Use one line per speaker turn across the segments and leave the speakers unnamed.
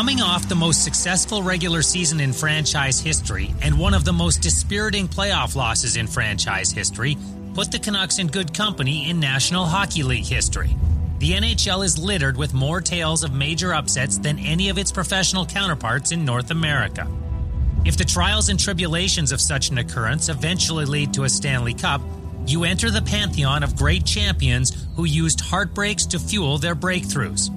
Coming off the most successful regular season in franchise history and one of the most dispiriting playoff losses in franchise history put the Canucks in good company in National Hockey League history. The NHL is littered with more tales of major upsets than any of its professional counterparts in North America. If the trials and tribulations of such an occurrence eventually lead to a Stanley Cup, you enter the pantheon of great champions who used heartbreaks to fuel their breakthroughs.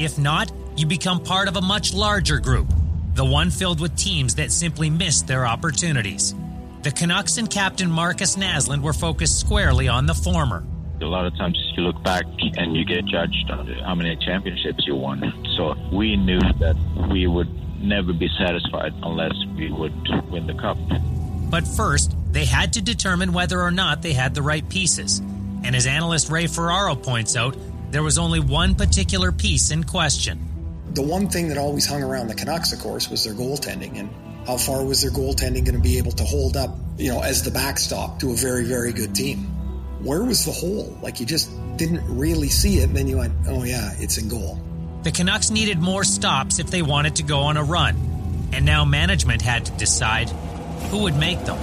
If not, you become part of a much larger group, the one filled with teams that simply missed their opportunities. The Canucks and captain Markus Naslund were focused squarely on the former.
A lot of times you look back and you get judged on how many championships you won. So we knew that we would never be satisfied unless we would win the cup.
But first, they had to determine whether or not they had the right pieces. And as analyst Ray Ferraro points out, there was only one particular piece in question.
The one thing that always hung around the Canucks, of course, was their goaltending and how far was their goaltending going to be able to hold up, you know, as the backstop to a very, very good team. Where was the hole? Like you just didn't really see it, and then you went, oh yeah, it's in goal.
The Canucks needed more stops if they wanted to go on a run, and now management had to decide who would make them.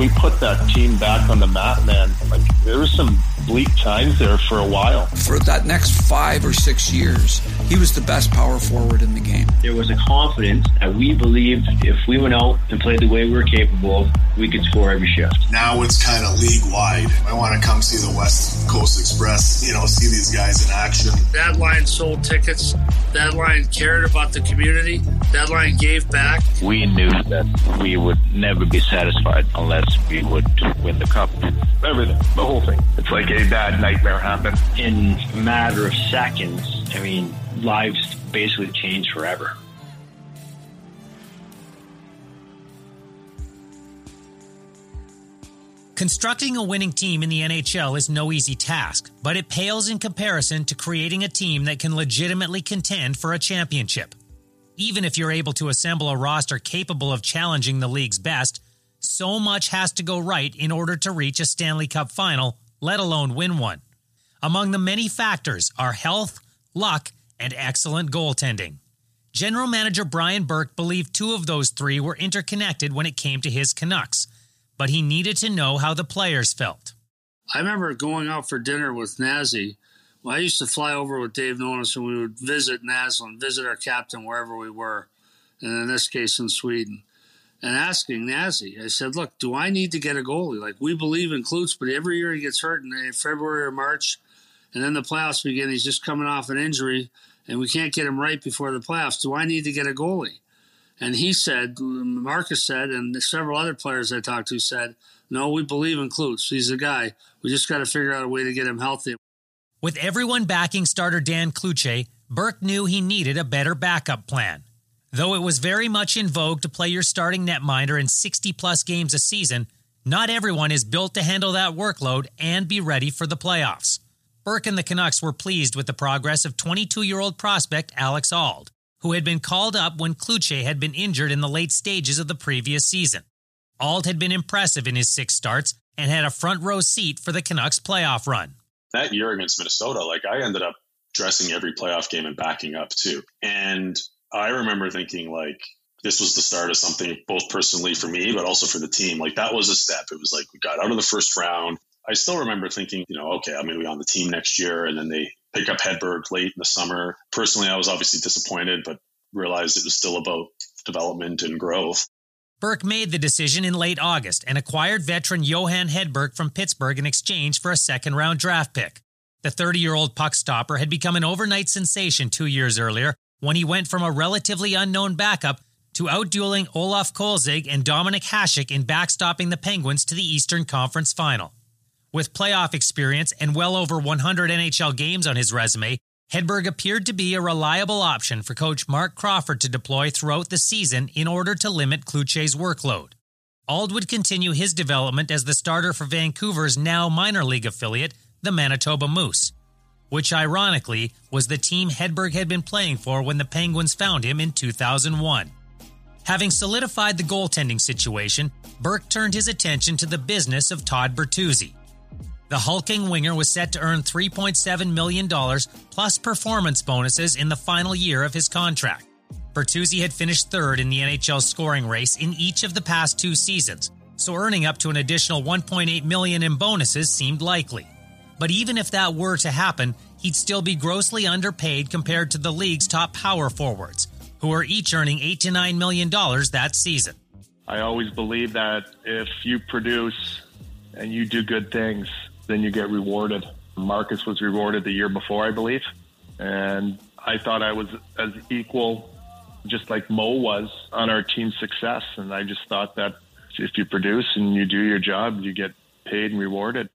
We put that team back on the map, man. Like there was some bleak times there for a while.
For that next five or six years, he was the best power forward in the game.
There was a confidence that we believed if we went out and played the way we were capable, we could score every shift.
Now it's kind of league wide. I want to come see the West Coast Express, you know, see these guys in action.
That line sold tickets. That line cared about the community. That line gave back.
We knew that we would never be satisfied unless we would win the cup.
Everything, the whole thing. It's like a bad nightmare happened.
In a matter of seconds, I mean, lives basically change forever.
Constructing a winning team in the NHL is no easy task, but it pales in comparison to creating a team that can legitimately contend for a championship. Even if you're able to assemble a roster capable of challenging the league's best, so much has to go right in order to reach a Stanley Cup final, let alone win one. Among the many factors are health, luck, and excellent goaltending. General Manager Brian Burke believed two of those three were interconnected when it came to his Canucks, but he needed to know how the players felt.
I remember going out for dinner with Nazzy. Well, I used to fly over with Dave Nonis and we would visit Naslund, visit our captain wherever we were, and in this case in Sweden and asking Nazzy, I said, look, do I need to get a goalie? Like, we believe in Klutz, but every year he gets hurt in uh, February or March, and then the playoffs begin. He's just coming off an injury, and we can't get him right before the playoffs. Do I need to get a goalie? And he said, Markus said, and several other players I talked to said, no, we believe in Klutz. He's a guy. We just got to figure out a way to get him healthy.
With everyone backing starter Dan Cloutier, Burke knew he needed a better backup plan. Though it was very much in vogue to play your starting netminder in 60 plus games a season, not everyone is built to handle that workload and be ready for the playoffs. Burke and the Canucks were pleased with the progress of 22 year old prospect Alex Auld, who had been called up when Cloutier had been injured in the late stages of the previous season. Auld had been impressive in his six starts and had a front row seat for the Canucks playoff run.
That year against Minnesota, like I ended up dressing every playoff game and backing up too. And I remember thinking like this was the start of something both personally for me, but also for the team. Like that was a step. It was like we got out of the first round. I still remember thinking, you know, okay, I'm going to be on the team next year. And then they pick up Hedberg late in the summer. Personally, I was obviously disappointed, but realized it was still about development and growth.
Burke made the decision in late August and acquired veteran Johan Hedberg from Pittsburgh in exchange for a second round draft pick. The 30 year old puck stopper had become an overnight sensation two years earlier when he went from a relatively unknown backup to outdueling Olaf Kolzig and Dominik Hasek in backstopping the Penguins to the Eastern Conference Final. With playoff experience and well over 100 NHL games on his resume, Hedberg appeared to be a reliable option for coach Marc Crawford to deploy throughout the season in order to limit Cloutier's workload. Auld would continue his development as the starter for Vancouver's now minor league affiliate, the Manitoba Moose which ironically was the team Hedberg had been playing for when the Penguins found him in 2001. Having solidified the goaltending situation, Burke turned his attention to the business of Todd Bertuzzi. The hulking winger was set to earn $3.7 million plus performance bonuses in the final year of his contract. Bertuzzi had finished third in the NHL scoring race in each of the past two seasons, so earning up to an additional 1.8 million in bonuses seemed likely. But even if that were to happen, he'd still be grossly underpaid compared to the league's top power forwards, who are each earning 8 to 9 million dollars that season.
I always believe that if you produce and you do good things, then you get rewarded. Markus was rewarded the year before, I believe, and I thought I was as equal just like Mo was on our team's success and I just thought that if you produce and you do your job, you get paid and rewarded.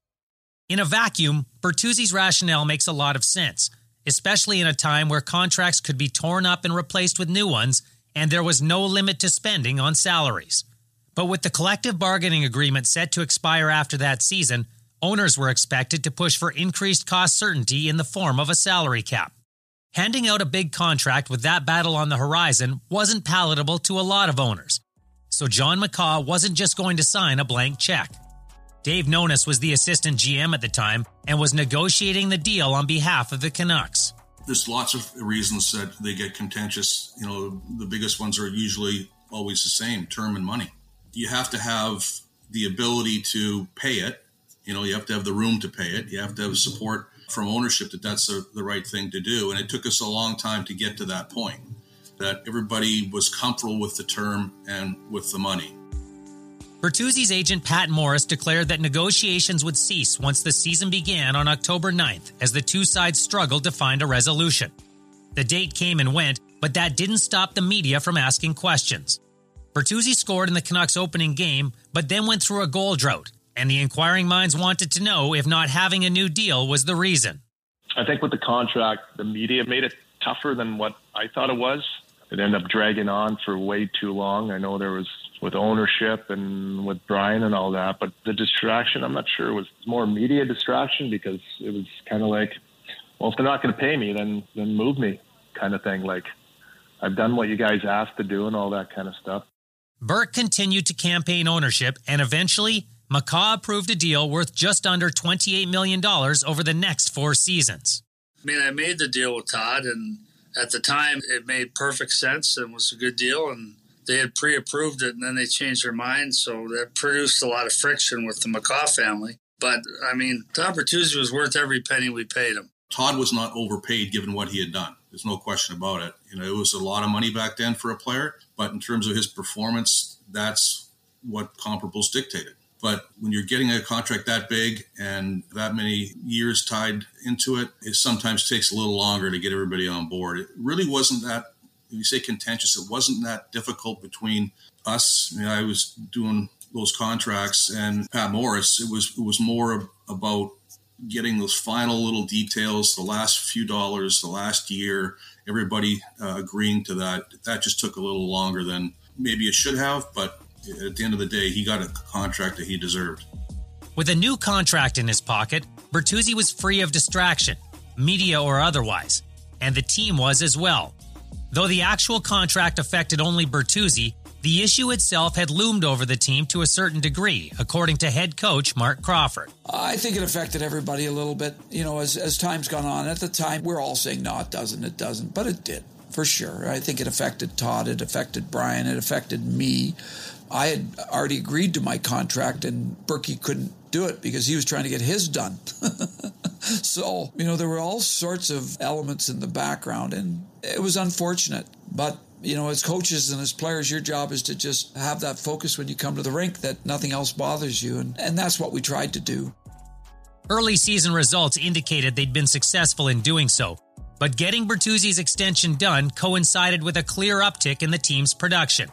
In a vacuum, Bertuzzi's rationale makes a lot of sense, especially in a time where contracts could be torn up and replaced with new ones, and there was no limit to spending on salaries. But with the collective bargaining agreement set to expire after that season, owners were expected to push for increased cost certainty in the form of a salary cap. Handing out a big contract with that battle on the horizon wasn't palatable to a lot of owners, so John McCaw wasn't just going to sign a blank check. Dave Nonis was the assistant GM at the time and was negotiating the deal on behalf of the Canucks.
There's lots of reasons that they get contentious. You know, the biggest ones are usually always the same term and money. You have to have the ability to pay it. You know, you have to have the room to pay it. You have to have support from ownership that that's the, the right thing to do. And it took us a long time to get to that point that everybody was comfortable with the term and with the money.
Bertuzzi's agent Pat Morris declared that negotiations would cease once the season began on October 9th as the two sides struggled to find a resolution. The date came and went, but that didn't stop the media from asking questions. Bertuzzi scored in the Canucks opening game, but then went through a goal drought, and the inquiring minds wanted to know if not having a new deal was the reason.
I think with the contract, the media made it tougher than what I thought it was. It ended up dragging on for way too long. I know there was with ownership and with Brian and all that. But the distraction, I'm not sure, it was more media distraction because it was kind of like, well, if they're not going to pay me, then then move me, kind of thing. Like I've done what you guys asked to do and all that kind of stuff.
Burke continued to campaign ownership, and eventually, McCaw approved a deal worth just under $28 million over the next four seasons.
I mean, I made the deal with Todd, and at the time, it made perfect sense and was a good deal. And they had pre-approved it and then they changed their mind, so that produced a lot of friction with the McCaw family. But I mean, Todd Bertuzzi was worth every penny we paid him.
Todd was not overpaid given what he had done. There's no question about it. You know, it was a lot of money back then for a player, but in terms of his performance, that's what comparables dictated. But when you're getting a contract that big and that many years tied into it, it sometimes takes a little longer to get everybody on board. It really wasn't that you say contentious, it wasn't that difficult between us. I, mean, I was doing those contracts and Pat Morris. It was it was more about getting those final little details, the last few dollars, the last year, everybody uh, agreeing to that. That just took a little longer than maybe it should have, but at the end of the day, he got a contract that he deserved.
With a new contract in his pocket, Bertuzzi was free of distraction, media or otherwise, and the team was as well. Though the actual contract affected only Bertuzzi, the issue itself had loomed over the team to a certain degree, according to head coach Marc Crawford.
I think it affected everybody a little bit, you know, as, as time's gone on. At the time, we're all saying, no, it doesn't, it doesn't, but it did, for sure. I think it affected Todd, it affected Brian, it affected me. I had already agreed to my contract, and Berkey couldn't do it because he was trying to get his done. so, you know, there were all sorts of elements in the background, and it was unfortunate. But, you know, as coaches and as players, your job is to just have that focus when you come to the rink that nothing else bothers you. And, and that's what we tried to do.
Early season results indicated they'd been successful in doing so, but getting Bertuzzi's extension done coincided with a clear uptick in the team's production.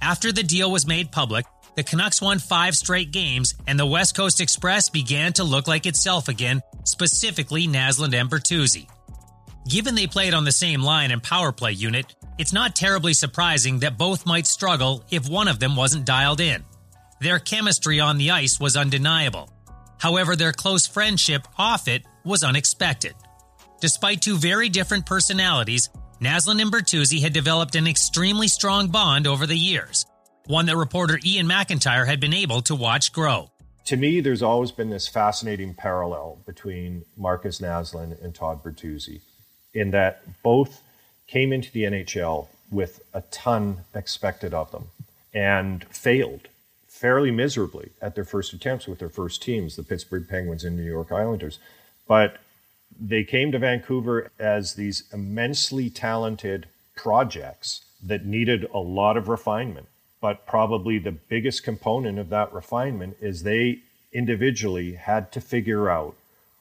After the deal was made public, the Canucks won five straight games, and the West Coast Express began to look like itself again, specifically Naslund and Bertuzzi. Given they played on the same line and power play unit, it's not terribly surprising that both might struggle if one of them wasn't dialed in. Their chemistry on the ice was undeniable. However, their close friendship off it was unexpected. Despite two very different personalities, Naslund and Bertuzzi had developed an extremely strong bond over the years, one that reporter Iain MacIntyre had been able to watch grow.
To me, there's always been this fascinating parallel between Markus Naslund and Todd Bertuzzi in that both came into the NHL with a ton expected of them and failed fairly miserably at their first attempts with their first teams, the Pittsburgh Penguins and New York Islanders. But they came to Vancouver as these immensely talented projects that needed a lot of refinement. But probably the biggest component of that refinement is they individually had to figure out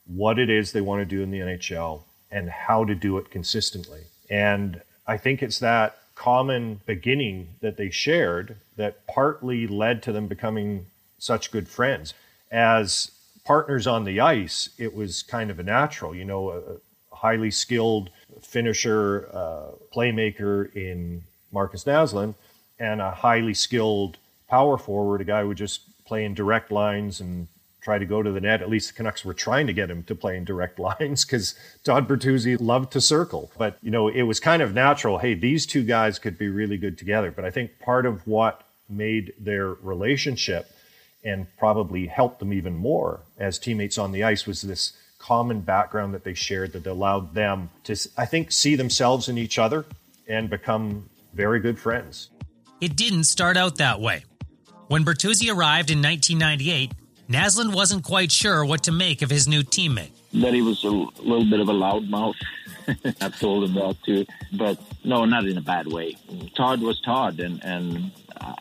what it is they want to do in the NHL and how to do it consistently. And I think it's that common beginning that they shared that partly led to them becoming such good friends. As partners on the ice, it was kind of a natural, you know, a highly skilled finisher, uh, playmaker in Markus Naslund, and a highly skilled power forward, a guy who would just play in direct lines and try to go to the net. At least the Canucks were trying to get him to play in direct lines because Todd Bertuzzi loved to circle. But, you know, it was kind of natural. Hey, these two guys could be really good together. But I think part of what made their relationship and probably helped them even more as teammates on the ice was this common background that they shared that allowed them to, I think, see themselves in each other and become very good friends.
It didn't start out that way. When Bertuzzi arrived in 1998, Naslund wasn't quite sure what to make of his new teammate.
That he was a little bit of a loudmouth. I've told him that too, but no, not in a bad way. Todd was Todd, and and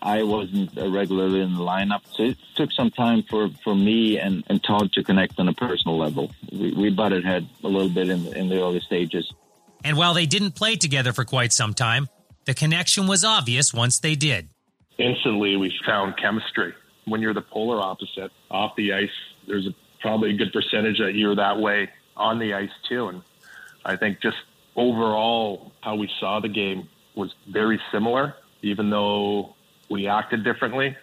I wasn't regularly in the lineup, so it took some time for, for me and, and Todd to connect on a personal level. We, we butted heads a little bit in, in the early stages.
And while they didn't play together for quite some time, the connection was obvious once they did.
Instantly, we found chemistry when you're the polar opposite off the ice, there's a, probably a good percentage that you're that way on the ice too. And I think just overall, how we saw the game was very similar, even though we acted differently.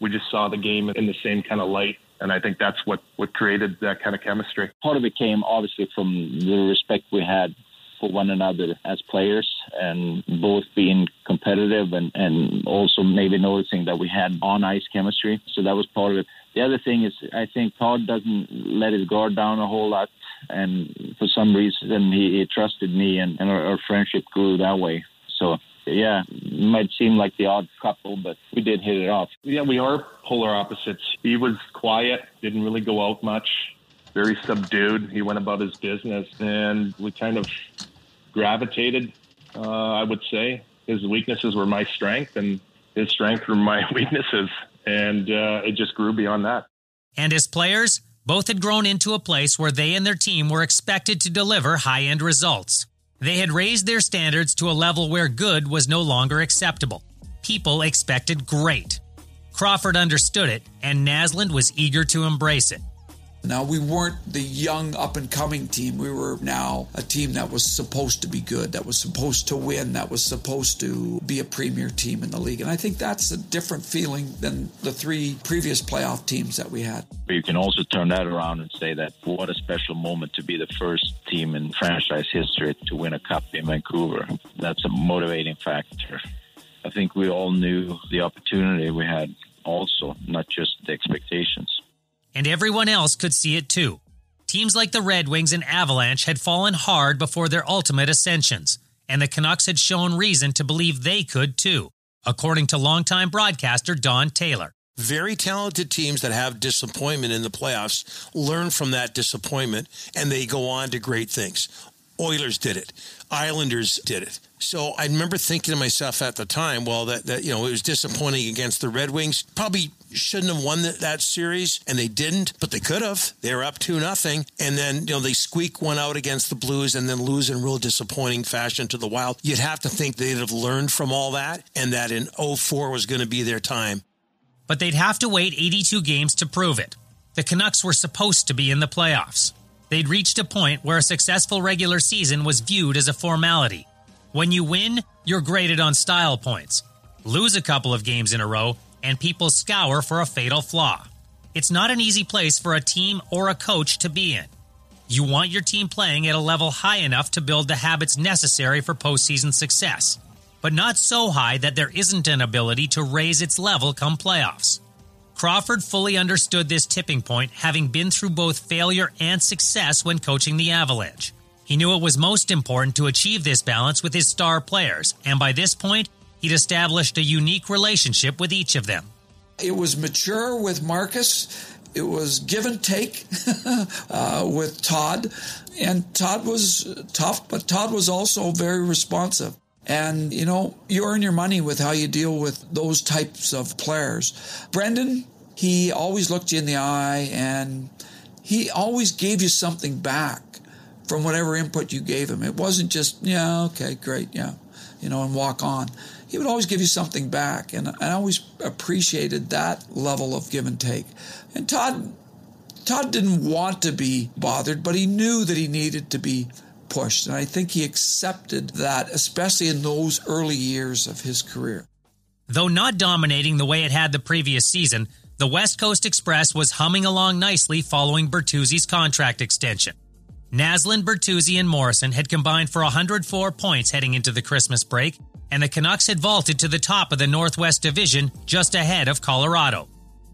We just saw the game in the same kind of light. And I think that's what, what created that kind of chemistry.
Part of it came obviously from the respect we had for one another as players and both being competitive and, and also maybe noticing that we had on ice chemistry. So that was part of it. The other thing is, I think Todd doesn't let his guard down a whole lot. And for some reason, he, he trusted me, and, and our, our friendship grew that way. So yeah, might seem like the odd couple, but we did hit it off.
Yeah, we are polar opposites. He was quiet, didn't really go out much, very subdued. He went about his business, and we kind of gravitated, uh, I would say. His weaknesses were my strength, and his strength were my weaknesses. And uh, it just grew beyond that.
And as players, both had grown into a place where they and their team were expected to deliver high end results. They had raised their standards to a level where good was no longer acceptable. People expected great. Crawford understood it, and Naslund was eager to embrace it.
Now, we weren't the young up and coming team. We were now a team that was supposed to be good, that was supposed to win, that was supposed to be a premier team in the league. And I think that's a different feeling than the three previous playoff teams that we had.
You can also turn that around and say that what a special moment to be the first team in franchise history to win a cup in Vancouver. That's a motivating factor. I think we all knew the opportunity we had also, not just the expectations
and everyone else could see it too. Teams like the Red Wings and Avalanche had fallen hard before their ultimate ascensions, and the Canucks had shown reason to believe they could too, according to longtime broadcaster Don Taylor.
Very talented teams that have disappointment in the playoffs learn from that disappointment and they go on to great things. Oilers did it. Islanders did it. So I remember thinking to myself at the time, well, that, that you know, it was disappointing against the Red Wings. Probably shouldn't have won that, that series, and they didn't, but they could have. They were up two nothing, and then you know they squeak one out against the Blues, and then lose in real disappointing fashion to the Wild. You'd have to think they'd have learned from all that, and that in 04 was going to be their time.
But they'd have to wait 82 games to prove it. The Canucks were supposed to be in the playoffs. They'd reached a point where a successful regular season was viewed as a formality. When you win, you're graded on style points. Lose a couple of games in a row, and people scour for a fatal flaw. It's not an easy place for a team or a coach to be in. You want your team playing at a level high enough to build the habits necessary for postseason success, but not so high that there isn't an ability to raise its level come playoffs. Crawford fully understood this tipping point, having been through both failure and success when coaching the Avalanche. He knew it was most important to achieve this balance with his star players, and by this point, he'd established a unique relationship with each of them.
It was mature with Markus. It was give and take uh, with Todd. And Todd was tough, but Todd was also very responsive. And, you know, you earn your money with how you deal with those types of players. Brendan, he always looked you in the eye and he always gave you something back from whatever input you gave him. It wasn't just, yeah, okay, great, yeah, you know, and walk on. He would always give you something back. And I always appreciated that level of give and take. And Todd, Todd didn't want to be bothered, but he knew that he needed to be pushed. And I think he accepted that, especially in those early years of his career.
Though not dominating the way it had the previous season, the West Coast Express was humming along nicely following Bertuzzi's contract extension. Naslund, Bertuzzi, and Morrison had combined for 104 points heading into the Christmas break, and the Canucks had vaulted to the top of the Northwest Division just ahead of Colorado.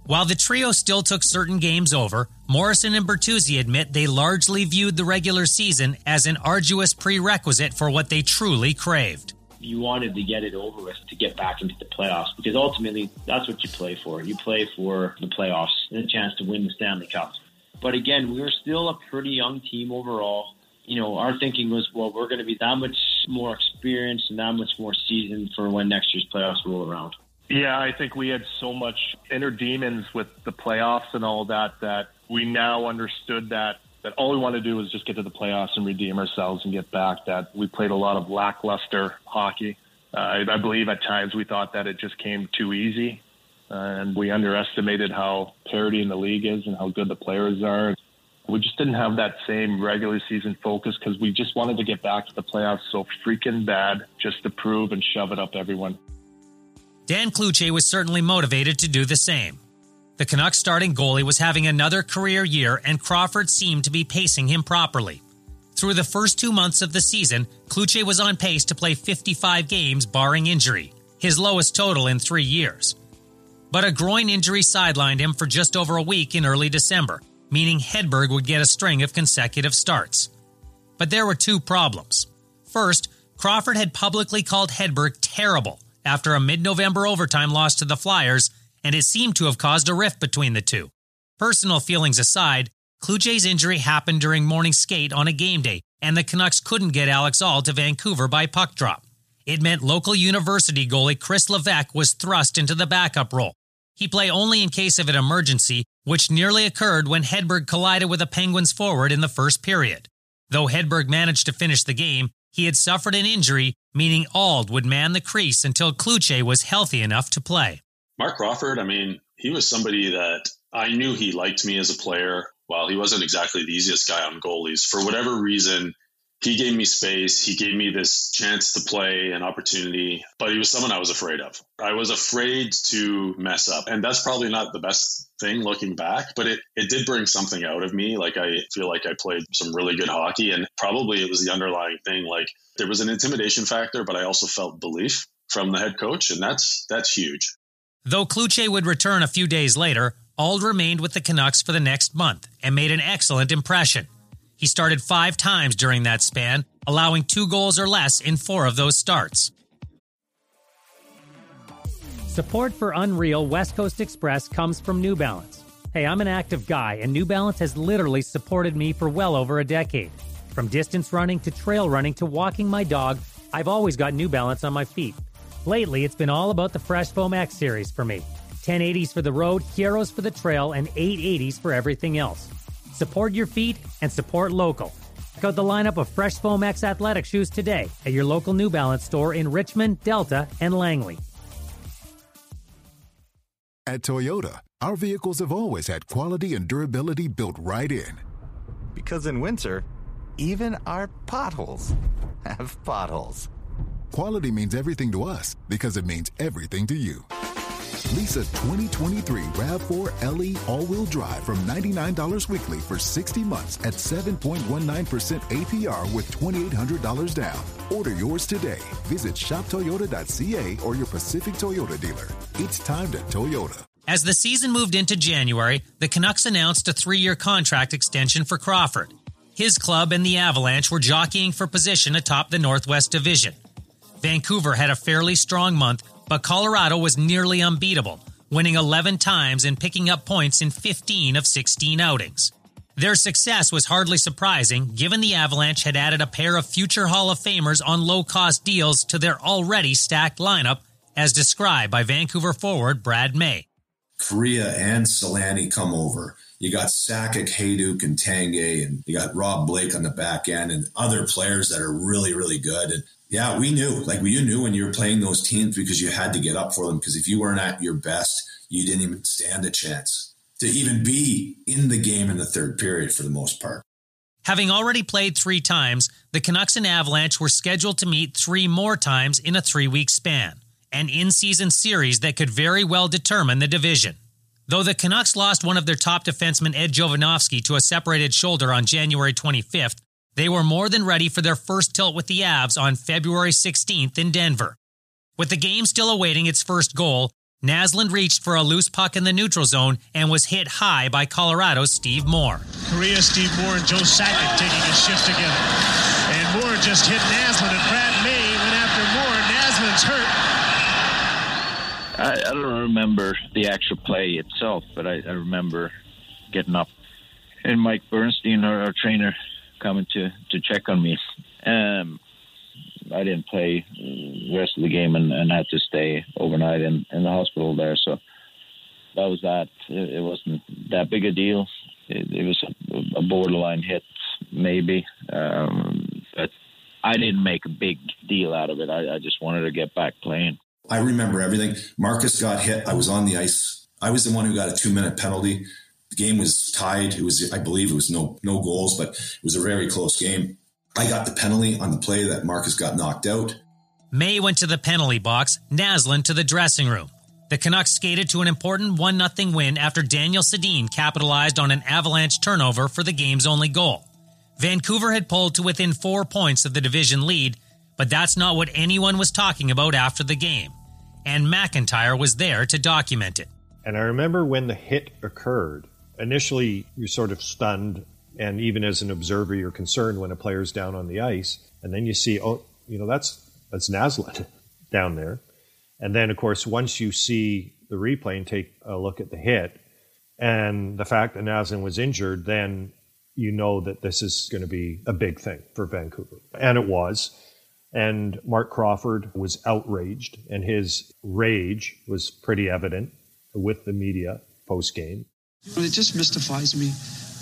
While the trio still took certain games over, Morrison and Bertuzzi admit they largely viewed the regular season as an arduous prerequisite for what they truly craved.
You wanted to get it over with to get back into the playoffs because ultimately that's what you play for. You play for the playoffs and a chance to win the Stanley Cup. But again, we were still a pretty young team overall. You know, our thinking was, well, we're going to be that much more experienced and that much more seasoned for when next year's playoffs roll around.
Yeah, I think we had so much inner demons with the playoffs and all that that we now understood that that all we want to do was just get to the playoffs and redeem ourselves and get back. That we played a lot of lackluster hockey. Uh, I, believe at times we thought that it just came too easy, uh, and we underestimated how parity in the league is and how good the players are. We just didn't have that same regular season focus because we just wanted to get back to the playoffs so freaking bad just to prove and shove it up everyone.
Dan Cloutier was certainly motivated to do the same. The Canucks starting goalie was having another career year, and Crawford seemed to be pacing him properly. Through the first two months of the season, Cloutier was on pace to play 55 games, barring injury, his lowest total in three years. But a groin injury sidelined him for just over a week in early December, meaning Hedberg would get a string of consecutive starts. But there were two problems. First, Crawford had publicly called Hedberg terrible after a mid November overtime loss to the Flyers, and it seemed to have caused a rift between the two. Personal feelings aside, Cloutier's injury happened during morning skate on a game day, and the Canucks couldn't get Alex Auld to Vancouver by puck drop. It meant local university goalie Chris Levesque was thrust into the backup role. He play only in case of an emergency, which nearly occurred when Hedberg collided with a Penguins forward in the first period. Though Hedberg managed to finish the game, he had suffered an injury, meaning Auld would man the crease until Cloutier was healthy enough to play.
Marc Crawford, I mean, he was somebody that I knew he liked me as a player. While he wasn't exactly the easiest guy on goalies, for whatever reason, he gave me space. He gave me this chance to play an opportunity, but he was someone I was afraid of. I was afraid to mess up. And that's probably not the best thing looking back, but it, it did bring something out of me. Like I feel like I played some really good hockey and probably it was the underlying thing. Like there was an intimidation factor, but I also felt belief from the head coach. And that's, that's huge.
Though Cloutier would return a few days later, Auld remained with the Canucks for the next month and made an excellent impression. He started five times during that span, allowing two goals or less in four of those starts. Support for Unreal West Coast Express comes from New Balance. Hey, I'm an active guy, and New Balance has literally supported me for well over a decade. From distance running to trail running to walking my dog, I've always got New Balance on my feet. Lately, it's been all about the Fresh Foam X series for me 1080s for the road, Heroes for the trail, and 880s for everything else. Support your feet and support local. Check out the lineup of Fresh Foam X athletic shoes today at your local New Balance store in Richmond, Delta, and Langley.
At Toyota, our vehicles have always had quality and durability built right in.
Because in winter, even our potholes have potholes.
Quality means everything to us because it means everything to you. Lease a 2023 RAV4 LE all-wheel drive from $99 weekly for 60 months at 7.19% APR with $2,800 down. Order yours today. Visit shoptoyota.ca or your Pacific Toyota dealer. It's time to Toyota.
As the season moved into January, the Canucks announced a three year contract extension for Crawford. His club and the Avalanche were jockeying for position atop the Northwest Division. Vancouver had a fairly strong month, but Colorado was nearly unbeatable, winning 11 times and picking up points in 15 of 16 outings. Their success was hardly surprising given the Avalanche had added a pair of future Hall of Famers on low cost deals to their already stacked lineup, as described by Vancouver forward Brad May.
Kariya and Selanne come over. You got Sakic, Hejduk, and Tanguay, and you got Rob Blake on the back end, and other players that are really, really good. And yeah, we knew, like we knew when you were playing those teams because you had to get up for them. Because if you weren't at your best, you didn't even stand a chance to even be in the game in the third period for the most part.
Having already played three times, the Canucks and Avalanche were scheduled to meet three more times in a three week span, an in season series that could very well determine the division. Though the Canucks lost one of their top defensemen, Ed Jovanovski, to a separated shoulder on January 25th, they were more than ready for their first tilt with the Avs on February 16th in Denver. With the game still awaiting its first goal, Naslund reached for a loose puck in the neutral zone and was hit high by Colorado's Steve Moore.
Kariya, Steve Moore, and Joe Sakic taking a shift together. And Moore just hit Naslund, and Brad May went after Moore. Naslund's hurt.
I, I don't remember the actual play itself, but I, I remember getting up and Mike Burnstein, our, our, trainer, coming to, to check on me. Um, I didn't play the rest of the game and, and had to stay overnight in, in the hospital there. So that was that. It, it wasn't that big a deal. It, it was a, a, borderline hit, maybe. Um, but I didn't make a big deal out of it. I, I just wanted to get back playing.
I remember everything. Markus got hit. I was on the ice. I was the one who got a two minute penalty. The game was tied. It was, I believe, it was no no goals, but it was a very close game. I got the penalty on the play that Markus got knocked out.
May went to the penalty box. Naslund to the dressing room. The Canucks skated to an important 1 0 win after Daniel Sedin capitalized on an avalanche turnover for the game's only goal. Vancouver had pulled to within four points of the division lead, but that's not what anyone was talking about after the game and MacIntyre was there to document it.
And I remember when the hit occurred, initially you're sort of stunned, and even as an observer, you're concerned when a player's down on the ice, and then you see, oh, you know, that's that's Naslund down there. And then, of course, once you see the replay and take a look at the hit and the fact that Naslund was injured, then you know that this is going to be a big thing for Vancouver. And it was. And Marc Crawford was outraged, and his rage was pretty evident with the media post game.
It just mystifies me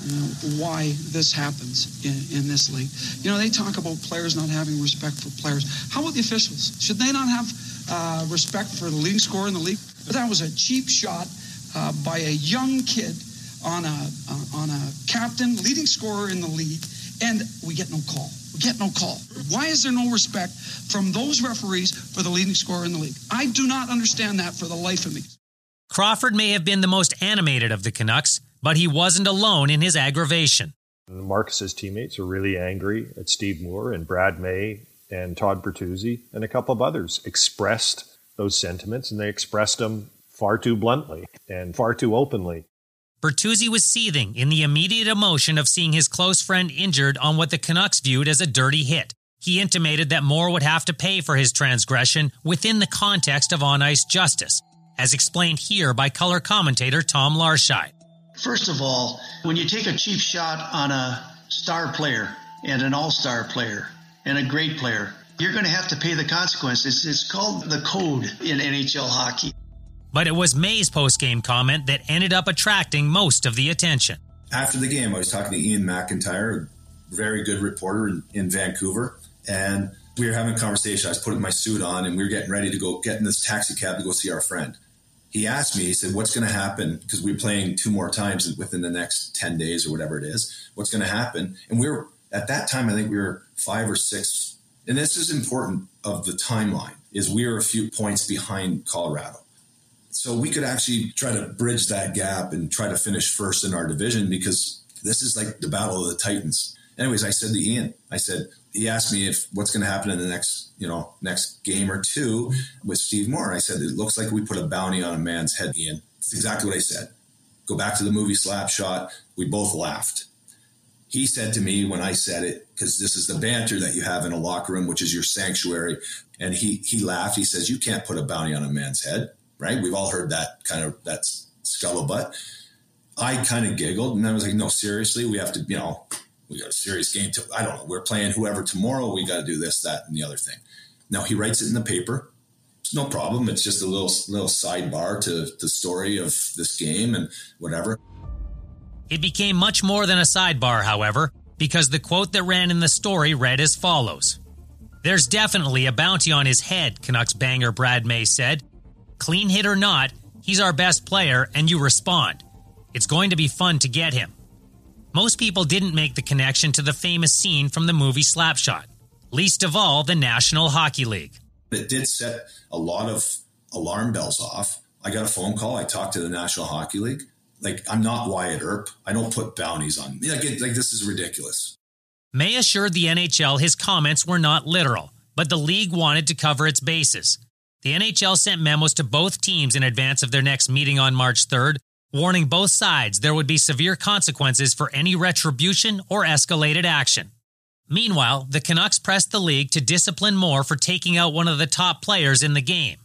you know, why this happens in, in, this league. You know, they talk about players not having respect for players. How about the officials? Should they not have uh, respect for the leading scorer in the league? But that was a cheap shot uh, by a young kid on a uh, on a captain, leading scorer in the league, and we get no call. We get no call. Why is there no respect from those referees for the leading scorer in the league? I do not understand that for the life of me.
Crawford may have been the most animated of the Canucks, but he wasn't alone in his aggravation.
Markus's teammates are really angry at Steve Moore and Brad May and Todd Bertuzzi and a couple of others expressed those sentiments and they expressed them far too bluntly and far too openly.
Bertuzzi was seething in the immediate emotion of seeing his close friend injured on what the Canucks viewed as a dirty hit. He intimated that Moore would have to pay for his transgression within the context of on ice justice, as explained here by color commentator Tom Larscheid.
First of all, when you take a cheap shot on a star player and an all star player and a great player, you're going to have to pay the consequences. It's called the code in NHL hockey.
But it was May's post-game comment that ended up attracting most of the attention.
After the game, I was talking to Iain MacIntyre, a very good reporter in, in Vancouver, and we were having a conversation. I was putting my suit on, and we were getting ready to go get in this taxi cab to go see our friend. He asked me, he said, What's going to happen? Because we're playing two more times within the next 10 days or whatever it is. What's going to happen? And we were, at that time, I think we were five or six. And this is important of the timeline, is we were a few points behind Colorado. So we could actually try to bridge that gap and try to finish first in our division because this is like the battle of the Titans. Anyways, I said to Iain, I said, he asked me if what's going to happen in the next, you know, next game or two with Steve Moore. I said, it looks like we put a bounty on a man's head, Iain. It's exactly what I said. Go back to the movie Slapshot. We both laughed. He said to me when I said it, because this is the banter that you have in a locker room, which is your sanctuary. And he, he laughed. He says, you can't put a bounty on a man's head, right? We've all heard that kind of, that scuttlebutt. I kind of giggled and I was like, no, seriously, we have to, you know, we got a serious game. To, I don't know. We're playing whoever tomorrow. We got to do this, that, and the other thing. Now he writes it in the paper. It's no problem. It's just a little little sidebar to the story of this game and whatever.
It became much more than a sidebar, however, because the quote that ran in the story read as follows. There's definitely a bounty on his head, Canucks banger Brad May said. Clean hit or not, he's our best player, and you respond. It's going to be fun to get him. Most people didn't make the connection to the famous scene from the movie Slapshot, least of all the National Hockey League.
It did set a lot of alarm bells off. I got a phone call. I talked to the National Hockey League. Like, I'm not Wyatt Earp. I don't put bounties on me. Like, it, like this is ridiculous.
May assured the NHL his comments were not literal, but the league wanted to cover its bases. The NHL sent memos to both teams in advance of their next meeting on March 3rd warning both sides there would be severe consequences for any retribution or escalated action. Meanwhile, the Canucks pressed the league to discipline Moore for taking out one of the top players in the game.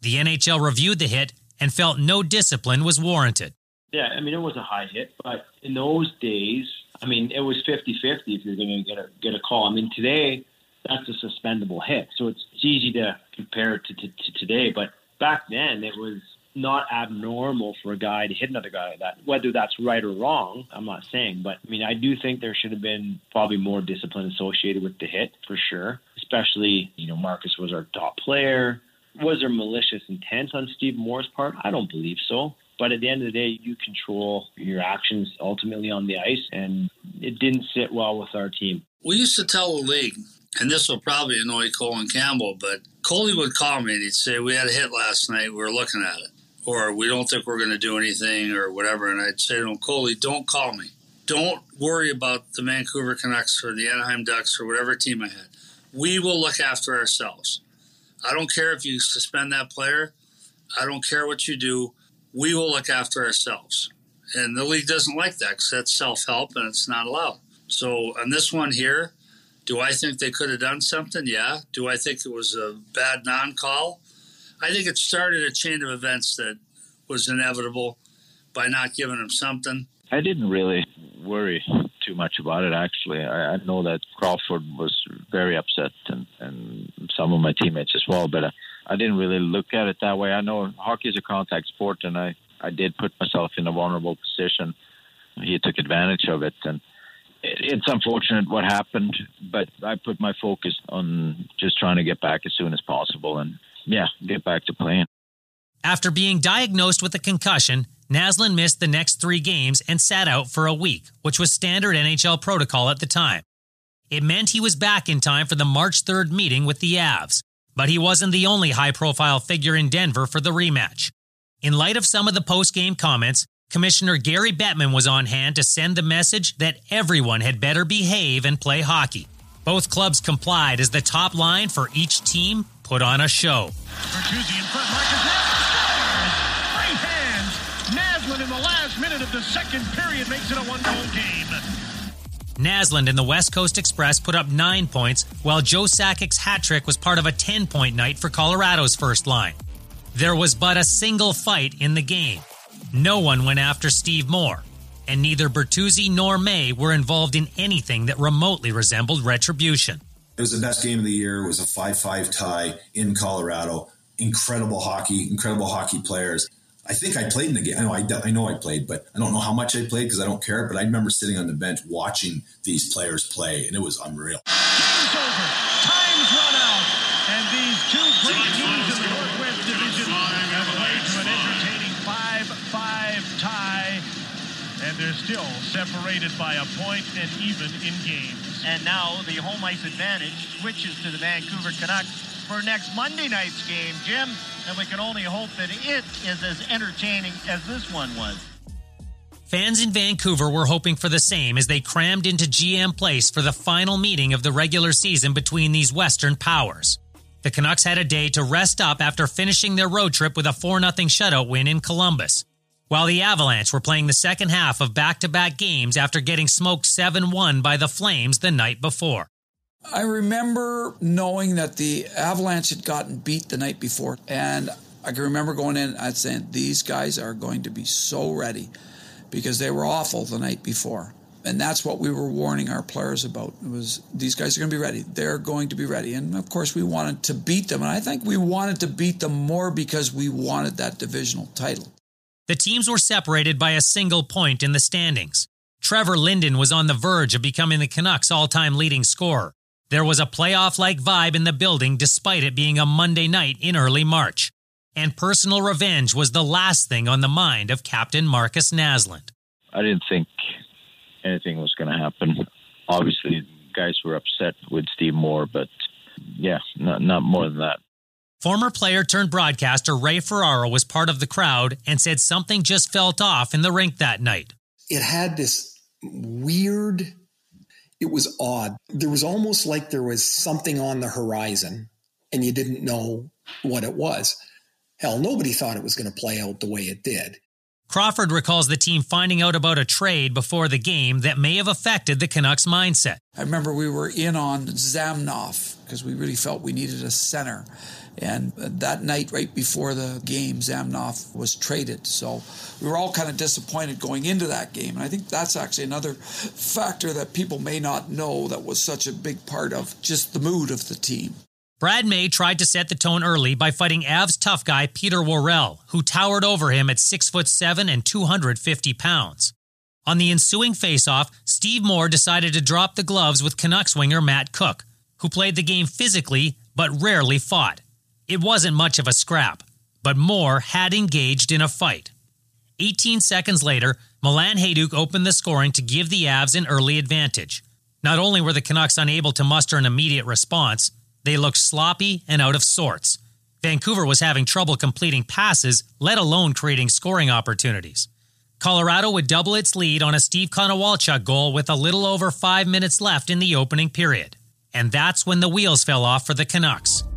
The NHL reviewed the hit and felt no discipline was warranted.
Yeah, I mean, it was a high hit, but in those days, I mean, it was 50 50 if you're going to get a, get a call. I mean, today, that's a suspendable hit. So it's, it's easy to compare it to, to, to today. But back then, it was not abnormal for a guy to hit another guy like that. Whether that's right or wrong, I'm not saying. But I mean, I do think there should have been probably more discipline associated with the hit for sure. Especially, you know, Markus was our top player. Was there malicious intent on Steve Moore's part? I don't believe so. But at the end of the day, you control your actions ultimately on the ice, and it didn't sit well with our team.
We used to tell the league, and this will probably annoy Colin Campbell, but Coley would call me and he'd say, We had a hit last night. We were looking at it or we don't think we're going to do anything or whatever. And I'd say to him, Coley, don't call me. Don't worry about the Vancouver Canucks or the Anaheim Ducks or whatever team I had. We will look after ourselves. I don't care if you suspend that player. I don't care what you do. We will look after ourselves. And the league doesn't like that because that's self help and it's not allowed. So on this one here, do I think they could have done something? Yeah. Do I think it was a bad non call? I think it started a chain of events that was inevitable by not giving him something.
I didn't really worry too much about it. Actually, I, I know that Crawford was very upset, and, and some of my teammates as well. But I, I didn't really look at it that way. I know hockey is a contact sport, and I I did put myself in a vulnerable position. He took advantage of it, and it's unfortunate what happened. But I put my focus on just trying to get back as soon as possible, and yeah, get back to playing.
After being diagnosed with a concussion, Naslund missed the next three games and sat out for a week, which was standard NHL protocol at the time. It meant he was back in time for the March 3rd meeting with the Avs, but he wasn't the only high profile figure in Denver for the rematch. In light of some of the post game comments, Commissioner Gary Bettman was on hand to send the message that everyone had better behave and play hockey. Both clubs complied as the top line for each team put on a show.
Bertuzzi in front, Markus Free hands. Naslund in the last minute of the second period makes it a one-goal game.
Naslund and the West Coast Express put up nine points, while Joe Sakic's hat trick was part of a 10 point night for Colorado's first line. There was but a single fight in the game. No one went after Steve Moore, and neither Bertuzzi nor May were involved in anything that remotely resembled retribution.
It was the best game of the year. It was a 5 5 tie in Colorado. Incredible hockey, incredible hockey players. I think I played in the game. I know I, I know I played, but I don't know how much I played because I don't care. But I remember sitting on the bench watching these players play, and it was unreal.
Time's run out. And these two great teams in the Northwest Division have played to an entertaining 5-5 tie. And they're still separated by a point and even in games.
And now the home ice advantage switches to the Vancouver Canucks for next Monday night's game, Jim. And we can only hope that it is as entertaining as this one was.
Fans in Vancouver were hoping for the same as they crammed into GM Place for the final meeting of the regular season between these Western powers. The Canucks had a day to rest up after finishing their road trip with a 4 0 shutout win in Columbus, while the Avalanche were playing the second half of back to back games after getting smoked 7 1 by the Flames the night before.
I remember knowing that the Avalanche had gotten beat the night before, and I can remember going in and saying, These guys are going to be so ready because they were awful the night before. And that's what we were warning our players about. It was these guys are going to be ready. They're going to be ready. And of course, we wanted to beat them. And I think we wanted to beat them more because we wanted that divisional title.
The teams were separated by a single point in the standings. Trevor Linden was on the verge of becoming the Canucks' all time leading scorer. There was a playoff like vibe in the building despite it being a Monday night in early March and personal revenge was the last thing on the mind of Captain Markus Naslund.
I didn't think anything was going to happen. Obviously, guys were upset with Steve Moore, but yeah, not, not more than that.
Former player turned broadcaster Ray Ferraro was part of the crowd and said something just felt off in the rink that night.
It had this weird, it was odd. There was almost like there was something on the horizon and you didn't know what it was. Hell, nobody thought it was going to play out the way it did.
Crawford recalls the team finding out about a trade before the game that may have affected the Canucks' mindset.
I remember we were in on Zhamnov because we really felt we needed a center. And that night, right before the game, Zhamnov was traded. So we were all kind of disappointed going into that game. And I think that's actually another factor that people may not know that was such a big part of just the mood of the team.
Brad May tried to set the tone early by fighting Avs tough guy Peter Worrell, who towered over him at 6 foot 7 and 250 pounds. On the ensuing faceoff, Steve Moore decided to drop the gloves with Canucks winger Matt Cooke, who played the game physically but rarely fought. It wasn't much of a scrap, but Moore had engaged in a fight. 18 seconds later, Milan Hejduk opened the scoring to give the Avs an early advantage. Not only were the Canucks unable to muster an immediate response, they looked sloppy and out of sorts. Vancouver was having trouble completing passes, let alone creating scoring opportunities. Colorado would double its lead on a Steve Konowalchuk goal with a little over five minutes left in the opening period. And that's when the wheels fell off for the Canucks.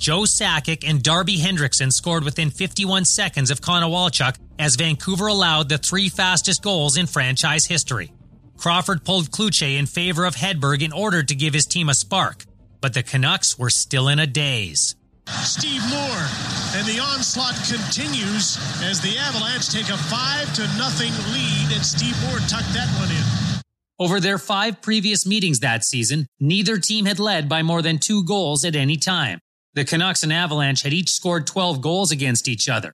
Joe Sakic and Darby Hendrickson scored within 51 seconds of Konowalchuk as Vancouver allowed the three fastest goals in franchise history. Crawford pulled Cloutier in favor of Hedberg in order to give his team a spark but the Canucks were still in a daze.
Steve Moore, and the onslaught continues as the Avalanche take a five to nothing lead, and Steve Moore tucked that one in.
Over their five previous meetings that season, neither team had led by more than two goals at any time. The Canucks and Avalanche had each scored 12 goals against each other.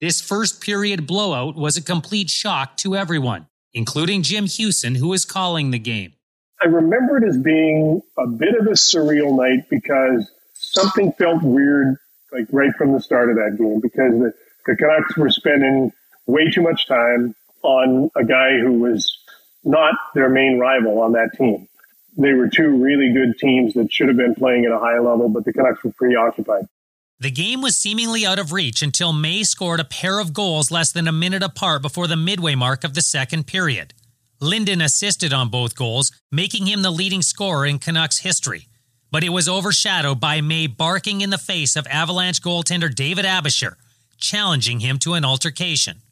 This first period blowout was a complete shock to everyone, including Jim Hughson, who was calling the game.
I remember it as being a bit of a surreal night because something felt weird, like right from the start of that game, because the, the Canucks were spending way too much time on a guy who was not their main rival on that team. They were two really good teams that should have been playing at a high level, but the Canucks were preoccupied.
The game was seemingly out of reach until May scored a pair of goals less than a minute apart before the midway mark of the second period. Linden assisted on both goals, making him the leading scorer in Canucks history. But it was overshadowed by May barking in the face of Avalanche goaltender David Aebischer, challenging him to an altercation.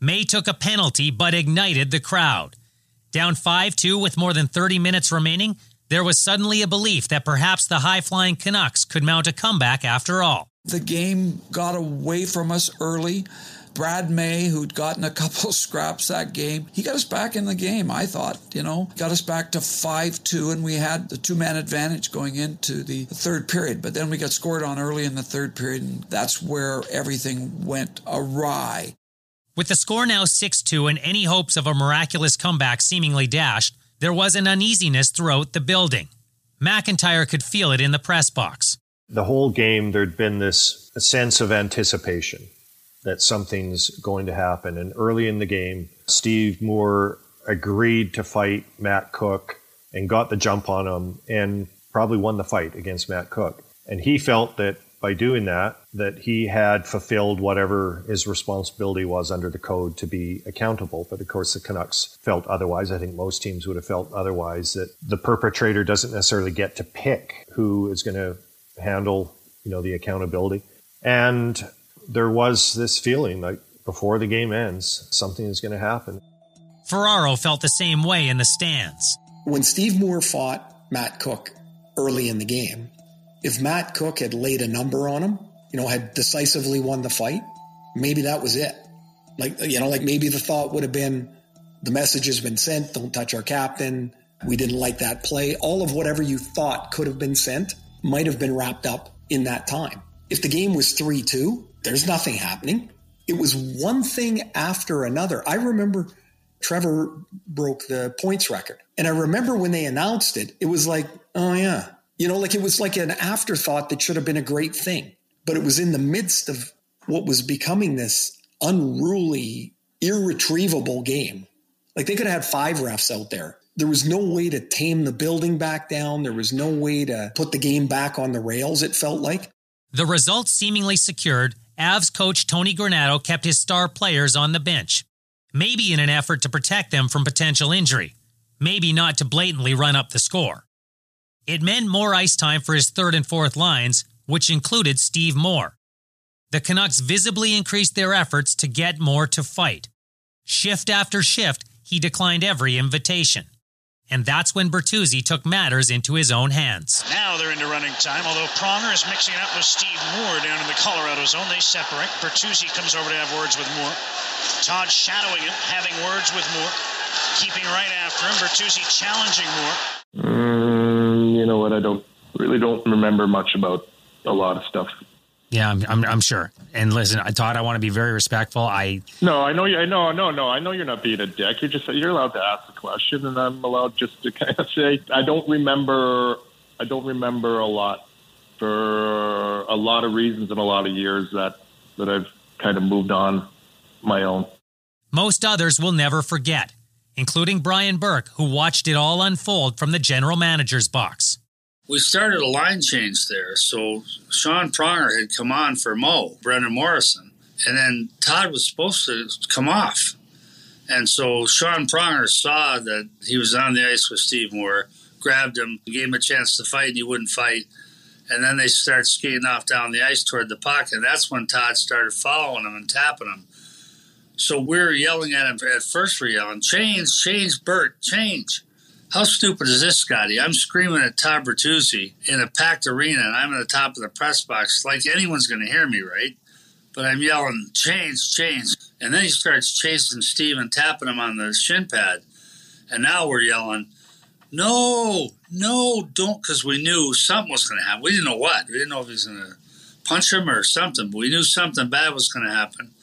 May took a penalty but ignited the crowd. Down 5 2 with more than 30 minutes remaining, there was suddenly a belief that perhaps the high flying Canucks could mount a comeback after all.
The game got away from us early. Brad May, who'd gotten a couple scraps that game, he got us back in the game, I thought, you know, got us back to 5 2, and we had the two man advantage going into the third period. But then we got scored on early in the third period, and that's where everything went awry.
With the score now 6 2 and any hopes of a miraculous comeback seemingly dashed, there was an uneasiness throughout the building. MacIntyre could feel it in the press box.
The whole game, there'd been this sense of anticipation that something's going to happen. And early in the game, Steve Moore agreed to fight Matt Cooke and got the jump on him and probably won the fight against Matt Cooke. And he felt that by doing that that he had fulfilled whatever his responsibility was under the code to be accountable. But of course, the Canucks felt otherwise. I think most teams would have felt otherwise that the perpetrator doesn't necessarily get to pick who is going to handle, you know, the accountability. And there was this feeling like before the game ends, something is going to happen.
Ferraro felt the same way in the stands.
When Steve Moore fought Matt Cooke early in the game, if Matt Cooke had laid a number on him, you know, had decisively won the fight, maybe that was it. Like, you know, like maybe the thought would have been the message has been sent, don't touch our captain. We didn't like that play. All of whatever you thought could have been sent might have been wrapped up in that time. If the game was 3 2, there's nothing happening. It was one thing after another. I remember Trevor broke the points record. And I remember when they announced it, it was like, oh, yeah, you know, like it was like an afterthought that should have been a great thing. But it was in the midst of what was becoming this unruly, irretrievable game. Like they could have had five refs out there. There was no way to tame the building back down. There was no way to put the game back on the rails, it felt like.
The results seemingly secured, Avs coach Tony Granato kept his star players on the bench. Maybe in an effort to protect them from potential injury. Maybe not to blatantly run up the score. It meant more ice time for his third and fourth lines, which included Steve Moore. The Canucks visibly increased their efforts to get Moore to fight. Shift after shift, he declined every invitation. And that's when Bertuzzi took matters into his own hands.
Now they're into running time, although Pronger is mixing it up with Steve Moore down in the Colorado zone. They separate. Bertuzzi comes over to have words with Moore. Todd shadowing him, having words with Moore. Keeping right after him. Bertuzzi challenging Moore.
Mm, you know what? I don't really don't remember much about a lot of stuff.
Yeah, I'm, I'm, I'm sure. And listen, Todd, I want to be very respectful. I
no, I know you. I know, no, no. I know you're not being a dick. You're just you're allowed to ask the question, and I'm allowed just to kind of say I don't remember. I don't remember a lot for a lot of reasons and a lot of years that that I've kind of moved on my own.
Most others will never forget, including Brian Burke, who watched it all unfold from the general manager's box
we started a line change there. So Sean Pronger had come on for Mo, Brendan Morrison, and then Todd was supposed to come off. And so Sean Pronger saw that he was on the ice with Steve Moore, grabbed him, gave him a chance to fight, and he wouldn't fight. And then they start skating off down the ice toward the puck, and that's when Todd started following him and tapping him. So we're yelling at him. At first, we're yelling, "Change, change, Bert, change!" How stupid is this, Scotty? I'm screaming at Todd Bertuzzi in a packed arena, and I'm at the top of the press box, like anyone's going to hear me, right? But I'm yelling, change, change. And then he starts chasing Steve and tapping him on the shin pad. And now we're yelling, no, no, don't, because we knew something was going to happen. We didn't know what. We didn't know if he was going to punch him or something, but we knew something bad was going to happen.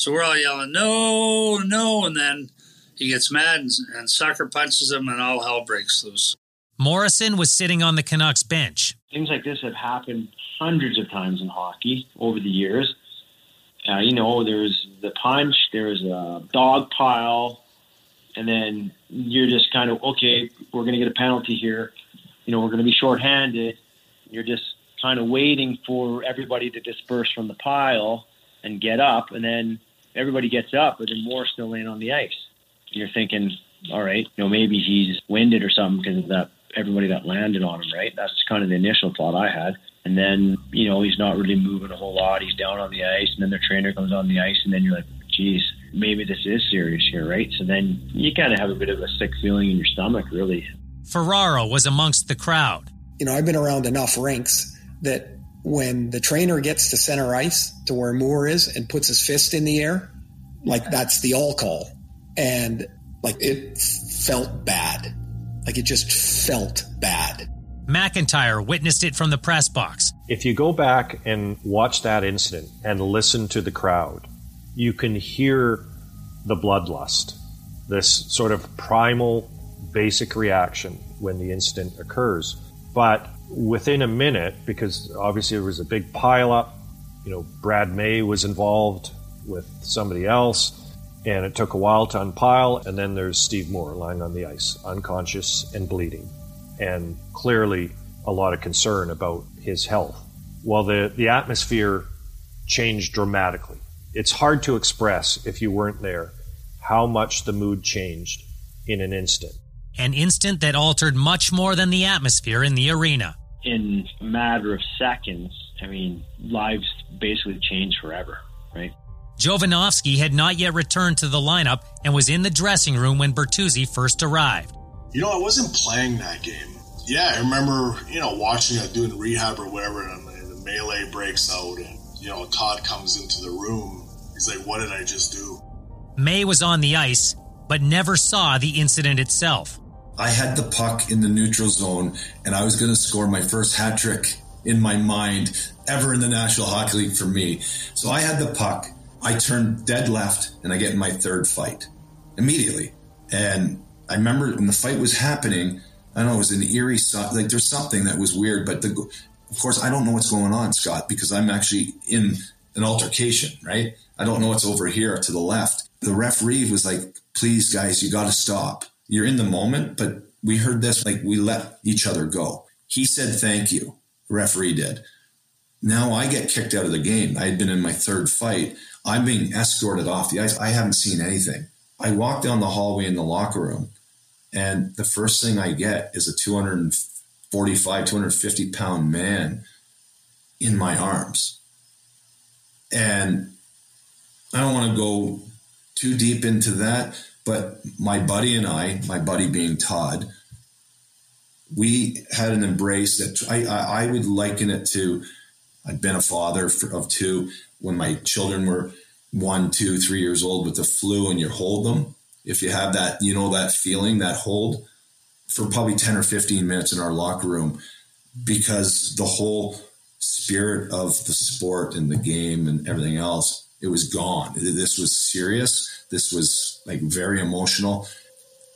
So we're all yelling, no, no. And then he gets mad and, and sucker punches him, and all hell breaks loose.
Morrison was sitting on the Canucks bench.
Things like this have happened hundreds of times in hockey over the years. Uh, you know, there's the punch, there's a dog pile, and then you're just kind of okay. We're going to get a penalty here. You know, we're going to be shorthanded. You're just kind of waiting for everybody to disperse from the pile and get up, and then everybody gets up, but then Moore still laying on the ice you're thinking, all right, you know, maybe he's winded or something because of that everybody that landed on him, right? That's kind of the initial thought I had. And then, you know, he's not really moving a whole lot. He's down on the ice, and then the trainer comes on the ice, and then you're like, geez, maybe this is serious here, right? So then you kind of have a bit of a sick feeling in your stomach, really.
Ferraro was amongst the crowd.
You know, I've been around enough rinks that when the trainer gets to center ice to where Moore is and puts his fist in the air, like that's the all call and like it felt bad. Like it just felt bad.
MacIntyre witnessed it from the press box.
If you go back and watch that incident and listen to the crowd, you can hear the bloodlust, this sort of primal, basic reaction when the incident occurs. But within a minute, because obviously there was a big pileup, you know, Brad May was involved with somebody else and it took a while to unpile. And then there's Steve Moore lying on the ice, unconscious and bleeding, and clearly a lot of concern about his health. Well, the, the atmosphere changed dramatically. It's hard to express if you weren't there how much the mood changed in an instant.
An instant that altered much more than the atmosphere in the arena.
In a matter of seconds, I mean, lives basically changed forever, right?
Jovanovski had not yet returned to the lineup and was in the dressing room when Bertuzzi first arrived.
You know, I wasn't playing that game. Yeah, I remember, you know, watching it doing rehab or whatever, and the melee breaks out, and, you know, Todd comes into the room. He's like, What did I just do?
May was on the ice, but never saw the incident itself.
I had the puck in the neutral zone, and I was going to score my first hat trick in my mind ever in the National Hockey League for me. So I had the puck. I turned dead left, and I get in my third fight immediately. And I remember when the fight was happening, I don't know, it was an eerie, like there's something that was weird, but the, of course, I don't know what's going on, Scott, because I'm actually in an altercation, right? I don't know what's over here to the left. The referee was like, please, guys, you got to stop. You're in the moment, but we heard this, like we let each other go. He said, thank you. The referee did. Now I get kicked out of the game. I had been in my third fight. I'm being escorted off the ice. I haven't seen anything. I walk down the hallway in the locker room, and the first thing I get is a 245, 250 pound man in my arms. And I don't want to go too deep into that, but my buddy and I, my buddy being Todd, we had an embrace that I, I, I would liken it to I'd been a father for, of two when my children were one, two, three years old with the flu, and you hold them. If you have that, you know, that feeling, that hold for probably 10 or 15 minutes in our locker room because the whole spirit of the sport and the game and everything else, it was gone. This was serious. This was like very emotional.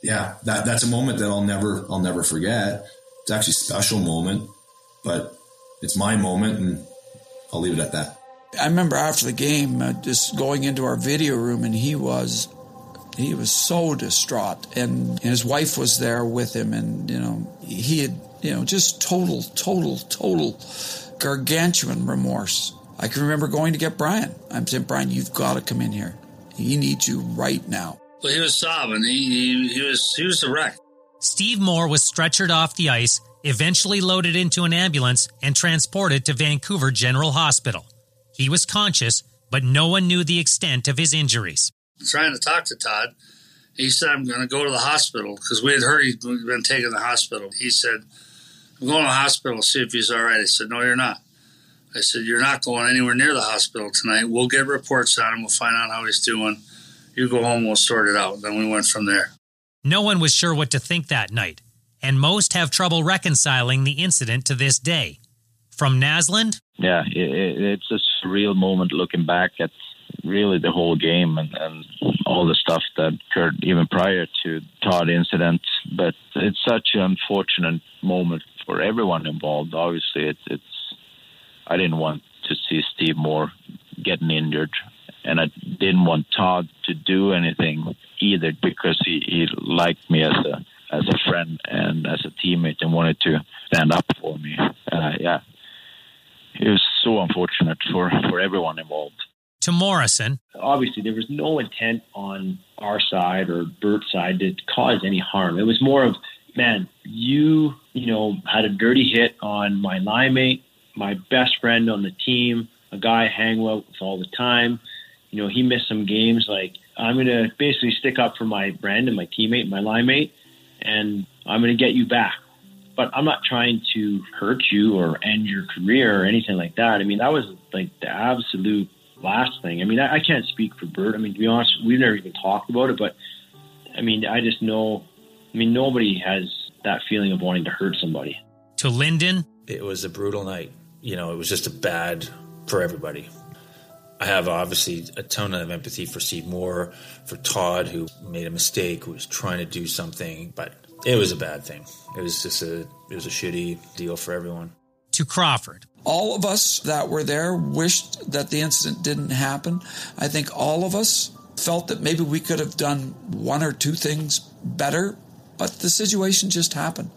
Yeah, that, that's a moment that I'll never, I'll never forget. It's actually a special moment, but it's my moment and I'll leave it at that.
I remember after the game, uh, just going into our video room, and he was he was so distraught, and his wife was there with him, and you know he had you know just total, total, total gargantuan remorse. I can remember going to get Brian. I'm saying, Brian, you've got to come in here. He needs you right now.
Well, he was sobbing. He, he, he was he was a wreck.
Steve Moore was stretchered off the ice, eventually loaded into an ambulance, and transported to Vancouver General Hospital. He was conscious, but no one knew the extent of his injuries.
Trying to talk to Todd, he said, I'm going to go to the hospital because we had heard he'd been taken to the hospital. He said, I'm going to the hospital to see if he's all right. I said, No, you're not. I said, You're not going anywhere near the hospital tonight. We'll get reports on him. We'll find out how he's doing. You go home, we'll sort it out. Then we went from there.
No one was sure what to think that night, and most have trouble reconciling the incident to this day. From Naslund?
Yeah, it, it's a surreal moment looking back at really the whole game and, and all the stuff that occurred even prior to Todd incident. But it's such an unfortunate moment for everyone involved. Obviously, it's, it's I didn't want to see Steve Moore getting injured, and I didn't want Todd to do anything either because he, he liked me as a as a friend and as a teammate and wanted to stand up for me. Uh, yeah, it was so unfortunate for, for everyone involved.
To Morrison.
Obviously, there was no intent on our side or Bert's side to cause any harm. It was more of, man, you, you know, had a dirty hit on my line mate, my best friend on the team, a guy I hang out with all the time. You know, he missed some games. Like, I'm going to basically stick up for my friend and my teammate, my line mate, and I'm going to get you back but I'm not trying to hurt you or end your career or anything like that. I mean, that was like the absolute last thing. I mean, I, I can't speak for Bert. I mean, to be honest, we've never even talked about it, but I mean, I just know, I mean, nobody has that feeling of wanting to hurt somebody.
To Linden,
it was a brutal night. You know, it was just a bad for everybody. I have obviously a ton of empathy for Steve Moore, for Todd, who made a mistake, who was trying to do something, but it was a bad thing. It was just a it was a shitty deal for everyone.
To Crawford.
All of us that were there wished that the incident didn't happen. I think all of us felt that maybe we could have done one or two things better But the situation just happened.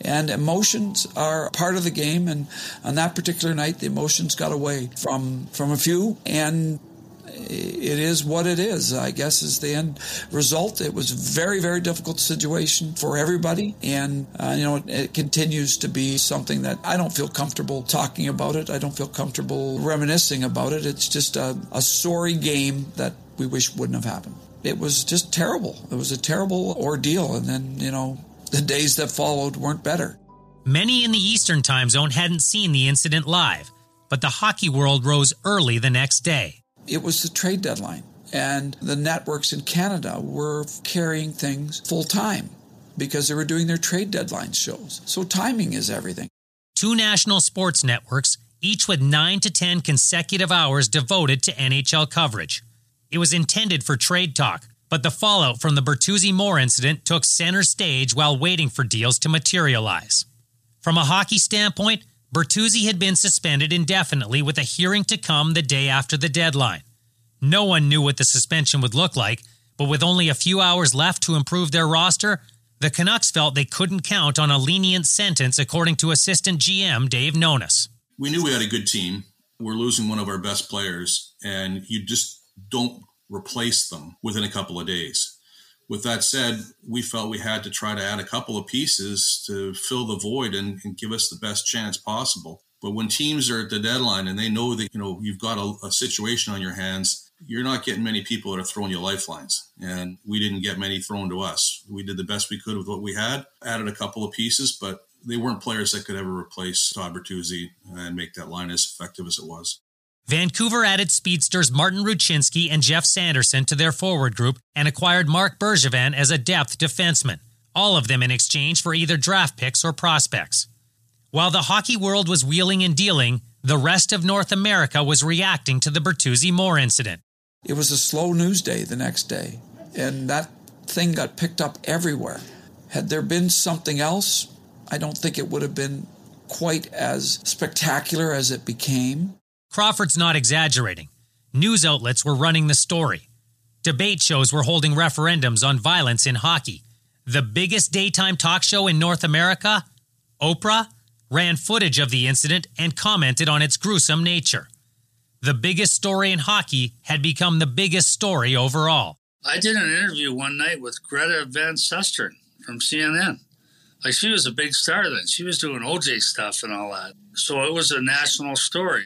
And emotions are part of the game. And on that particular night, the emotions got away from, from a few. And it is what it is, I guess, is the end result. It was very, very difficult situation for everybody. And, uh, you know, it, it, continues to be something that I don't feel comfortable talking about it. I don't feel comfortable reminiscing about it. It's just a, a sorry game that we wish wouldn't have happened. It was just terrible. It was a terrible ordeal. And then, you know, the days that followed weren't better.
Many in the Eastern time zone hadn't seen the incident live, but the hockey world rose early the next day.
It was the trade deadline, and the networks in Canada were carrying things full time because they were doing their trade deadline shows. So timing is everything.
Two national sports networks, each with 9 to 10 consecutive hours devoted to NHL coverage. It was intended for trade talk, but the fallout from the Bertuzzi Moore incident took center stage while waiting for deals to materialize. From a hockey standpoint, Bertuzzi had been suspended indefinitely with a hearing to come the day after the deadline. No one knew what the suspension would look like, but with only a few hours left to improve their roster, the Canucks felt they couldn't count on a lenient sentence, according to assistant GM Dave Nonis.
We knew we had a good team. We're losing one of our best players, and you just don't replace them within a couple of days with that said, we felt we had to try to add a couple of pieces to fill the void and, and, give us the best chance possible. But when teams are at the deadline and they know that you know you've got a, a situation on your hands, you're not getting many people that are throwing you lifelines. And we didn't get many thrown to us. We did the best we could with what we had, added a couple of pieces, but they weren't players that could ever replace Todd Bertuzzi and make that line as effective as it was.
Vancouver added speedsters Martin Rucinsky and Geoff Sanderson to their forward group and acquired Marc Bergevin as a depth defenseman, all of them in exchange for either draft picks or prospects. While the hockey world was wheeling and dealing, the rest of North America was reacting to the Bertuzzi Moore incident.
It was a slow news day the next day, and that thing got picked up everywhere. Had there been something else, I don't think it would have been quite as spectacular as it became.
Crawford's not exaggerating. News outlets were running the story. Debate shows were holding referendums on violence in hockey. The biggest daytime talk show in North America, Oprah, ran footage of the incident and commented on its gruesome nature. The biggest story in hockey had become the biggest story overall.
I did an interview one night with Greta Van Susteren from CNN. Like she was a big star then. She was doing OJ stuff and all that. So it was a national story.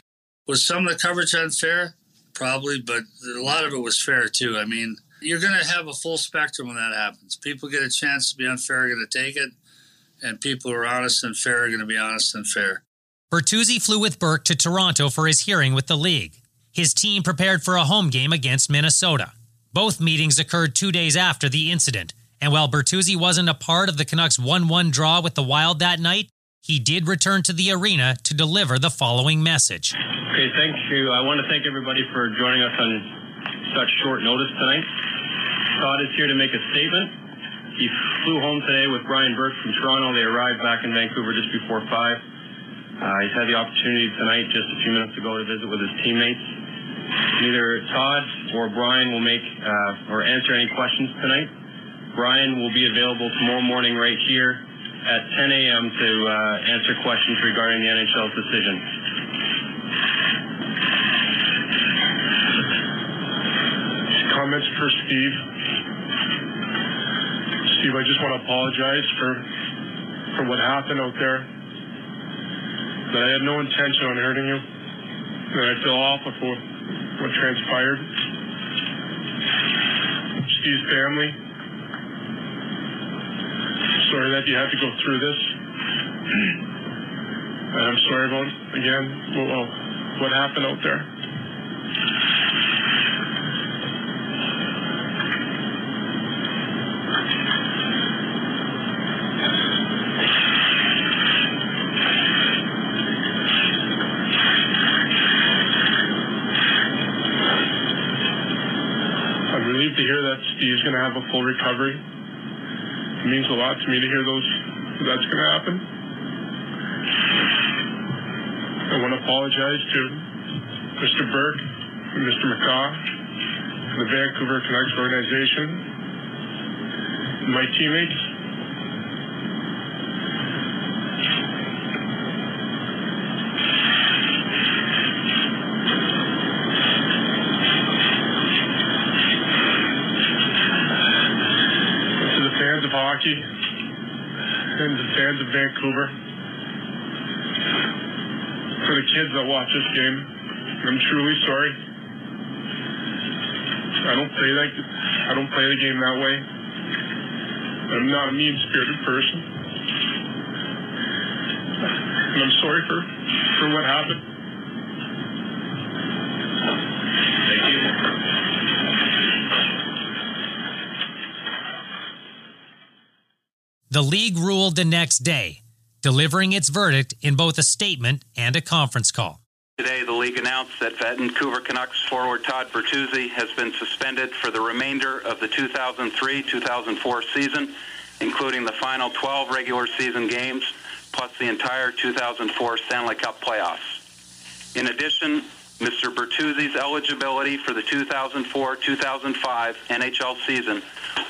Was some of the coverage unfair? Probably, but a lot of it was fair too. I mean, you're going to have a full spectrum when that happens. People get a chance to be unfair, are going to take it, and people who are honest and fair are going to be honest and fair.
Bertuzzi flew with Burke to Toronto for his hearing with the league. His team prepared for a home game against Minnesota. Both meetings occurred two days after the incident, and while Bertuzzi wasn't a part of the Canucks 1 1 draw with the Wild that night, he did return to the arena to deliver the following message.
I want to thank everybody for joining us on such short notice tonight. Todd is here to make a statement. He flew home today with Brian Burke from Toronto. They arrived back in Vancouver just before 5. Uh, he's had the opportunity tonight, just a few minutes ago, to visit with his teammates. Neither Todd or Brian will make uh, or answer any questions tonight. Brian will be available tomorrow morning right here at 10 a.m. to uh, answer questions regarding the NHL's decision.
Comments for Steve. Steve, I just want to apologize for for what happened out there. That I had no intention on hurting you. That I feel awful for what transpired. Steve's family. Sorry that you had to go through this. And I'm sorry about again well, what happened out there. I'm relieved to hear that Steve's going to have a full recovery. It means a lot to me to hear those that's going to happen. I want to apologize to Mr. Burke, Mr. McCaw, the Vancouver Canucks organization, my teammates. to the fans of hockey and the fans of Vancouver. For the kids that watch this game, I'm truly sorry. I don't play that. I don't play the game that way. I'm not a mean-spirited person, and I'm sorry for for what happened. Thank you.
The league ruled the next day, delivering its verdict in both a statement and a conference call.
Today, the league announced that Vancouver Canucks forward Todd Bertuzzi has been suspended for the remainder of the 2003-2004 season, including the final 12 regular season games, plus the entire 2004 Stanley Cup playoffs. In addition, Mr. Bertuzzi's eligibility for the 2004-2005 NHL season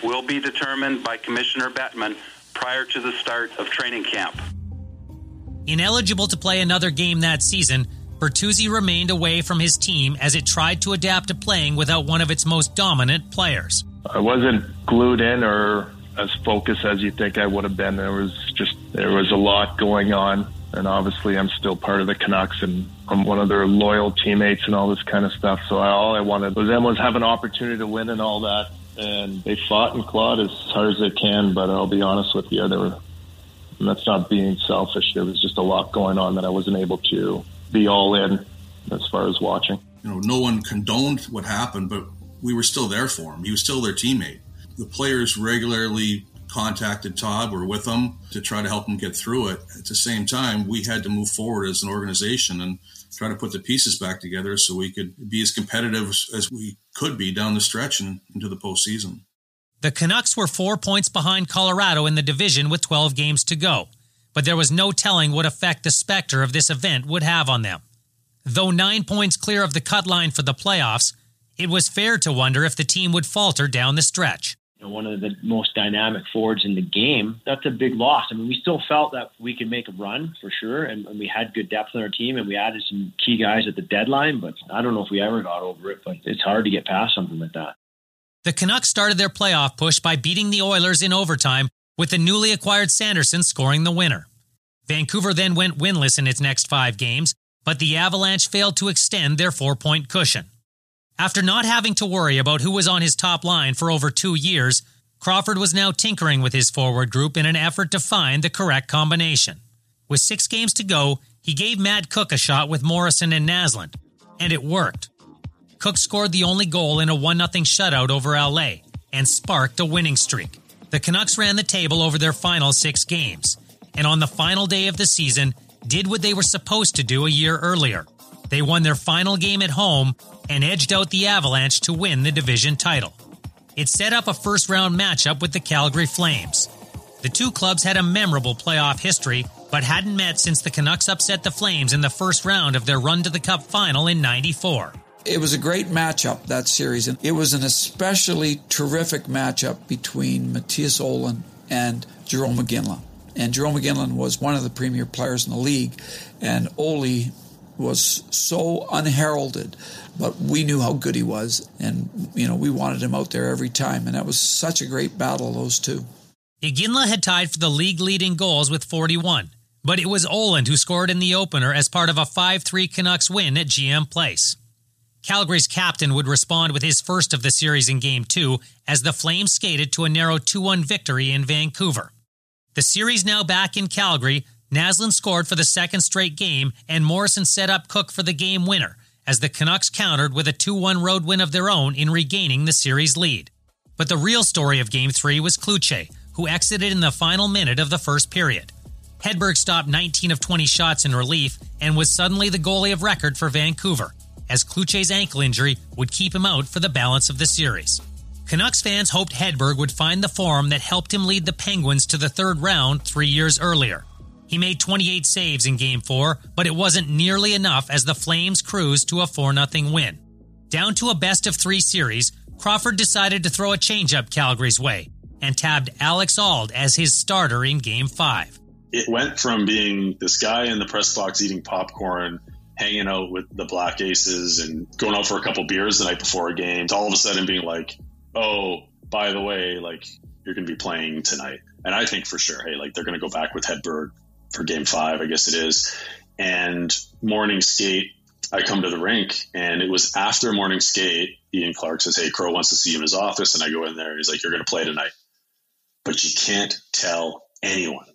will be determined by Commissioner Bettman prior to the start of training camp.
Ineligible to play another game that season, Bertuzzi remained away from his team as it tried to adapt to playing without one of its most dominant players.
I wasn't glued in or as focused as you think I would have been. There was just there was a lot going on, and obviously I'm still part of the Canucks and I'm one of their loyal teammates and all this kind of stuff. So I, all I wanted was them was have an opportunity to win and all that. And they fought and clawed as hard as they can. But I'll be honest with you, they were. And that's not being selfish. There was just a lot going on that I wasn't able to be all in as far as watching.
You know, no one condoned what happened, but we were still there for him. He was still their teammate. The players regularly contacted Todd, were with him to try to help him get through it. At the same time, we had to move forward as an organization and try to put the pieces back together so we could be as competitive as we could be down the stretch and into the postseason.
The Canucks were four points behind Colorado in the division with 12 games to go, but there was no telling what effect the specter of this event would have on them. Though nine points clear of the cut line for the playoffs, it was fair to wonder if the team would falter down the stretch.
You know, one of the most dynamic forwards in the game, that's a big loss. I mean, we still felt that we could make a run for sure, and, and we had good depth on our team, and we added some key guys at the deadline, but I don't know if we ever got over it, but it's hard to get past something like that.
The Canucks started their playoff push by beating the Oilers in overtime, with the newly acquired Sanderson scoring the winner. Vancouver then went winless in its next five games, but the Avalanche failed to extend their four point cushion. After not having to worry about who was on his top line for over two years, Crawford was now tinkering with his forward group in an effort to find the correct combination. With six games to go, he gave Matt Cooke a shot with Morrison and Naslund, and it worked. Cooke scored the only goal in a 1 0 shutout over LA and sparked a winning streak. The Canucks ran the table over their final six games, and on the final day of the season, did what they were supposed to do a year earlier. They won their final game at home and edged out the Avalanche to win the division title. It set up a first round matchup with the Calgary Flames. The two clubs had a memorable playoff history, but hadn't met since the Canucks upset the Flames in the first round of their run to the Cup final in 94.
It was a great matchup that series, and it was an especially terrific matchup between Mattias Ohlund and Jarome Iginla. And Jarome Iginla was one of the premier players in the league, and Oli was so unheralded, but we knew how good he was, and you know we wanted him out there every time, and that was such a great battle those two.
Iginla had tied for the league leading goals with 41, but it was Ohlund who scored in the opener as part of a 5 3 Canucks win at GM Place. Calgary's captain would respond with his first of the series in Game 2 as the Flames skated to a narrow 2 1 victory in Vancouver. The series now back in Calgary, Naslund scored for the second straight game, and Morrison set up Cooke for the game winner as the Canucks countered with a 2 1 road win of their own in regaining the series lead. But the real story of Game 3 was Cloutier, who exited in the final minute of the first period. Hedberg stopped 19 of 20 shots in relief and was suddenly the goalie of record for Vancouver, as Cloutier's ankle injury would keep him out for the balance of the series. Canucks fans hoped Hedberg would find the form that helped him lead the Penguins to the third round three years earlier. He made 28 saves in Game 4, but it wasn't nearly enough as the Flames cruised to a 4 0 win. Down to a best of three series, Crawford decided to throw a changeup Calgary's way and tabbed Alex Auld as his starter in Game 5.
It went from being this guy in the press box eating popcorn, hanging out with the Black Aces and going out for a couple beers the night before a game to all of a sudden being like, oh, by the way, like you're going to be playing tonight. And I think for sure, hey, like they're going to go back with Hedberg for game five, I guess it is. And morning skate, I come to the rink and it was after morning skate. Ian Clark says, Hey, Crow wants to see you in his office. And I go in there he's like, You're going to play tonight. But you can't tell anyone.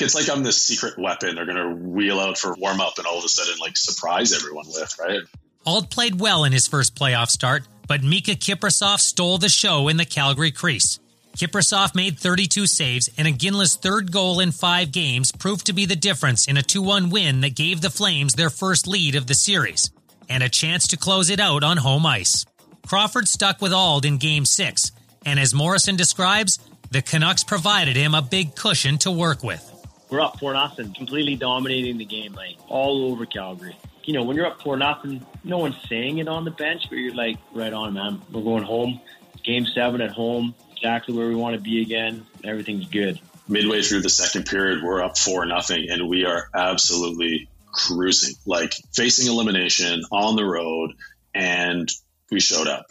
It's like I'm this secret weapon they're going to wheel out for warm up and all of a sudden, like, surprise everyone with, right?
Auld played well in his first playoff start, but Mika Kiprusoff stole the show in the Calgary crease. Kiprusoff made 32 saves, and Iginla's third goal in five games proved to be the difference in a 2 1 win that gave the Flames their first lead of the series, and a chance to close it out on home ice. Crawford stuck with Auld in Game 6, and as Morrison describes, the Canucks provided him a big cushion to work with.
We're up 4 nothing, completely dominating the game, like all over Calgary. You know, when you're up 4 nothing, no one's saying it on the bench, but you're like, right on, man. We're going home. Game 7 at home exactly where we want to be again. Everything's good.
Midway through the second period, we're up four nothing, and we are absolutely cruising, like facing elimination on the road, and we showed up.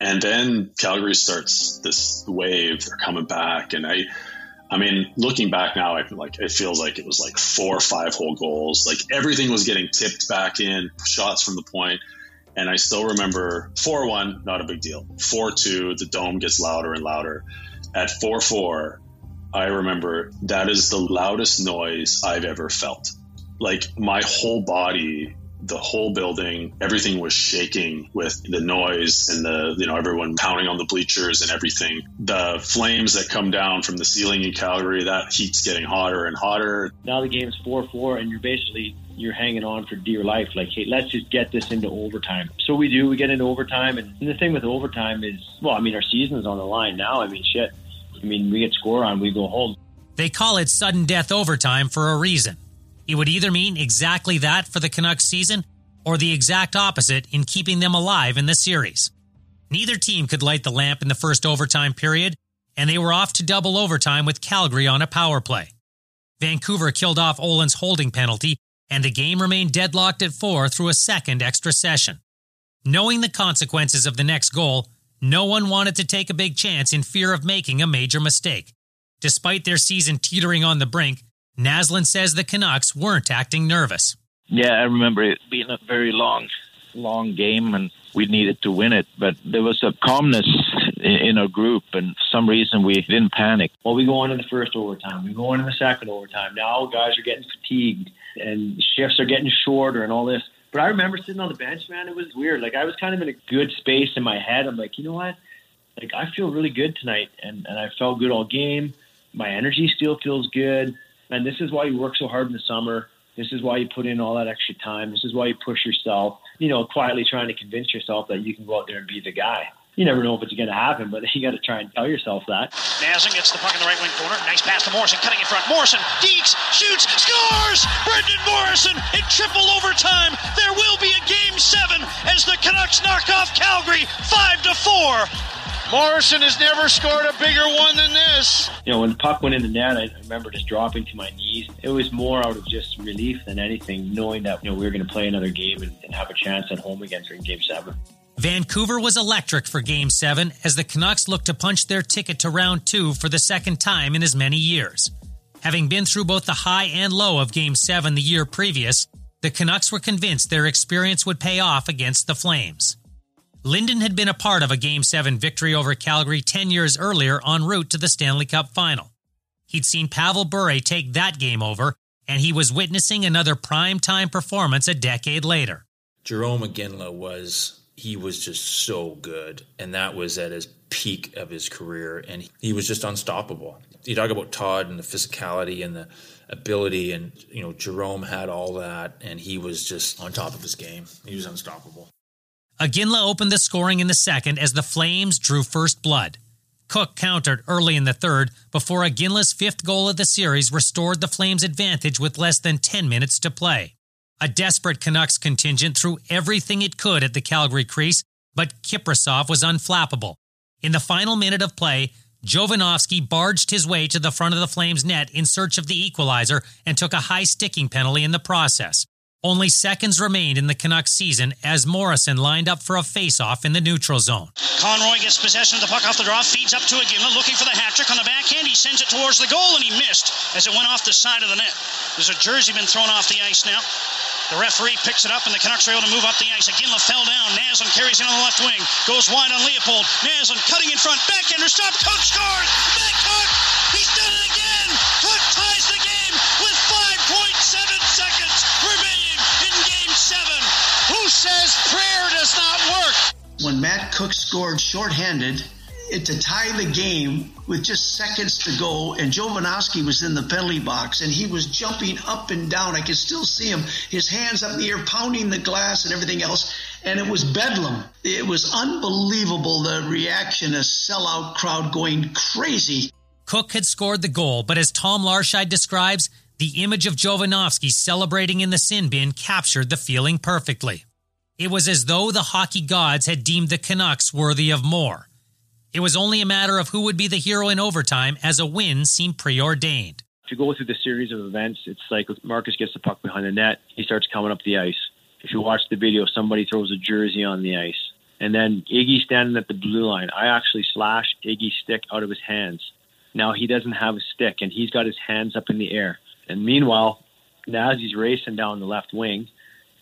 And then Calgary starts this wave; they're coming back, and I, I mean, looking back now, I like it feels like it was like four or five whole goals. Like everything was getting tipped back in, shots from the point. And I still remember 4 1, not a big deal. 4 2, the dome gets louder and louder. At 4 4, I remember that is the loudest noise I've ever felt. Like my whole body the whole building, everything was shaking with the noise and the, you know, everyone pounding on the bleachers and everything. The flames that come down from the ceiling in Calgary, that heat's getting hotter and hotter.
Now the game's 4 4, and you're basically you're hanging on for dear life. Like, hey, let's just get this into overtime. So we do. We get into overtime, and the thing with overtime is, well, I mean, our season's on the line now. I mean, shit. I mean, we get score on, we go home.
They call it sudden death overtime for a reason. It would either mean exactly that for the Canucks season or the exact opposite in keeping them alive in the series. Neither team could light the lamp in the first overtime period, and they were off to double overtime with Calgary on a power play. Vancouver killed off Ohlund's holding penalty, and the game remained deadlocked at four through a second extra session. Knowing the consequences of the next goal, no one wanted to take a big chance in fear of making a major mistake. Despite their season teetering on the brink, Naslund says the Canucks weren't acting nervous.
Yeah, I remember it being a very long, long game, and we needed to win it. But there was a calmness in our group, and for some reason we didn't panic.
Well, we go on in the first overtime. We go on in the second overtime. Now guys are getting fatigued, and shifts are getting shorter, and all this. But I remember sitting on the bench, man. It was weird. Like I was kind of in a good space in my head. I'm like, you know what? Like I feel really good tonight, and and I felt good all game. My energy still feels good and this is why you work so hard in the summer. This is why you put in all that extra time. This is why you push yourself, you know, quietly trying to convince yourself that you can go out there and be the guy. You never know if it's going to happen, but you got to try and tell yourself that.
Naslund gets the puck in the right wing corner. Nice pass to Morrison, cutting in front. Morrison, dekes, shoots, scores! Brendan Morrison in triple overtime. There will be a game seven as the Canucks knock off Calgary five to four. Morrison has never scored a bigger one than this.
You know, when the puck went in the net, I remember just dropping to my knees. It was more out of just relief than anything, knowing that you know we were going to play another game and, and have a chance at home again during Game Seven.
Vancouver was electric for Game 7 as the Canucks looked to punch their ticket to round two for the second time in as many years. Having been through both the high and low of Game 7 the year previous, the Canucks were convinced their experience would pay off against the Flames. Linden had been a part of a Game 7 victory over Calgary 10 years earlier en route to the Stanley Cup final. He'd seen Pavel Bure take that game over, and he was witnessing another prime time performance a decade later.
Jarome Iginla was he was just so good, and that was at his peak of his career, and he was just unstoppable. You talk about Todd and the physicality and the ability, and you know Jarome had all that, and he was just on top of his game. He was unstoppable.
Iginla opened the scoring in the second as the Flames drew first blood. Cooke countered early in the third before Iginla's fifth goal of the series restored the Flames' advantage with less than 10 minutes to play. A desperate Canucks contingent threw everything it could at the Calgary crease, but Kiprusoff was unflappable. In the final minute of play, Jovanovski barged his way to the front of the Flames' net in search of the equalizer and took a high sticking penalty in the process. Only seconds remained in the Canucks season as Morrison lined up for a face-off in the neutral zone.
Conroy gets possession of the puck off the draw, feeds up to Iginla, looking for the hat trick on the backhand. He sends it towards the goal, and he missed as it went off the side of the net. There's a jersey been thrown off the ice now. The referee picks it up, and the Canucks are able to move up the ice. Iginla fell down. Naslund carries it on the left wing. Goes wide on Leopold. Naslund cutting in front. Backhander stop. Cooke scores! Matt Cooke! He's done it again! Says prayer does not work?
when Matt Cooke scored shorthanded it, to tie the game with just seconds to go, and Jovanovski was in the penalty box, and he was jumping up and down. I could still see him, his hands up in the air, pounding the glass and everything else, and it was bedlam. It was unbelievable the reaction, a sellout crowd going crazy.
Cooke had scored the goal, but as Tom Larscheid describes, the image of Jovanovski celebrating in the sin bin captured the feeling perfectly. It was as though the hockey gods had deemed the Canucks worthy of more. It was only a matter of who would be the hero in overtime as a win seemed preordained.
If you go through the series of events, it's like Markus gets the puck behind the net, he starts coming up the ice. If you watch the video, somebody throws a jersey on the ice. And then Iggy standing at the blue line. I actually slashed Iggy's stick out of his hands. Now he doesn't have a stick and he's got his hands up in the air. And meanwhile, Nazzy's racing down the left wing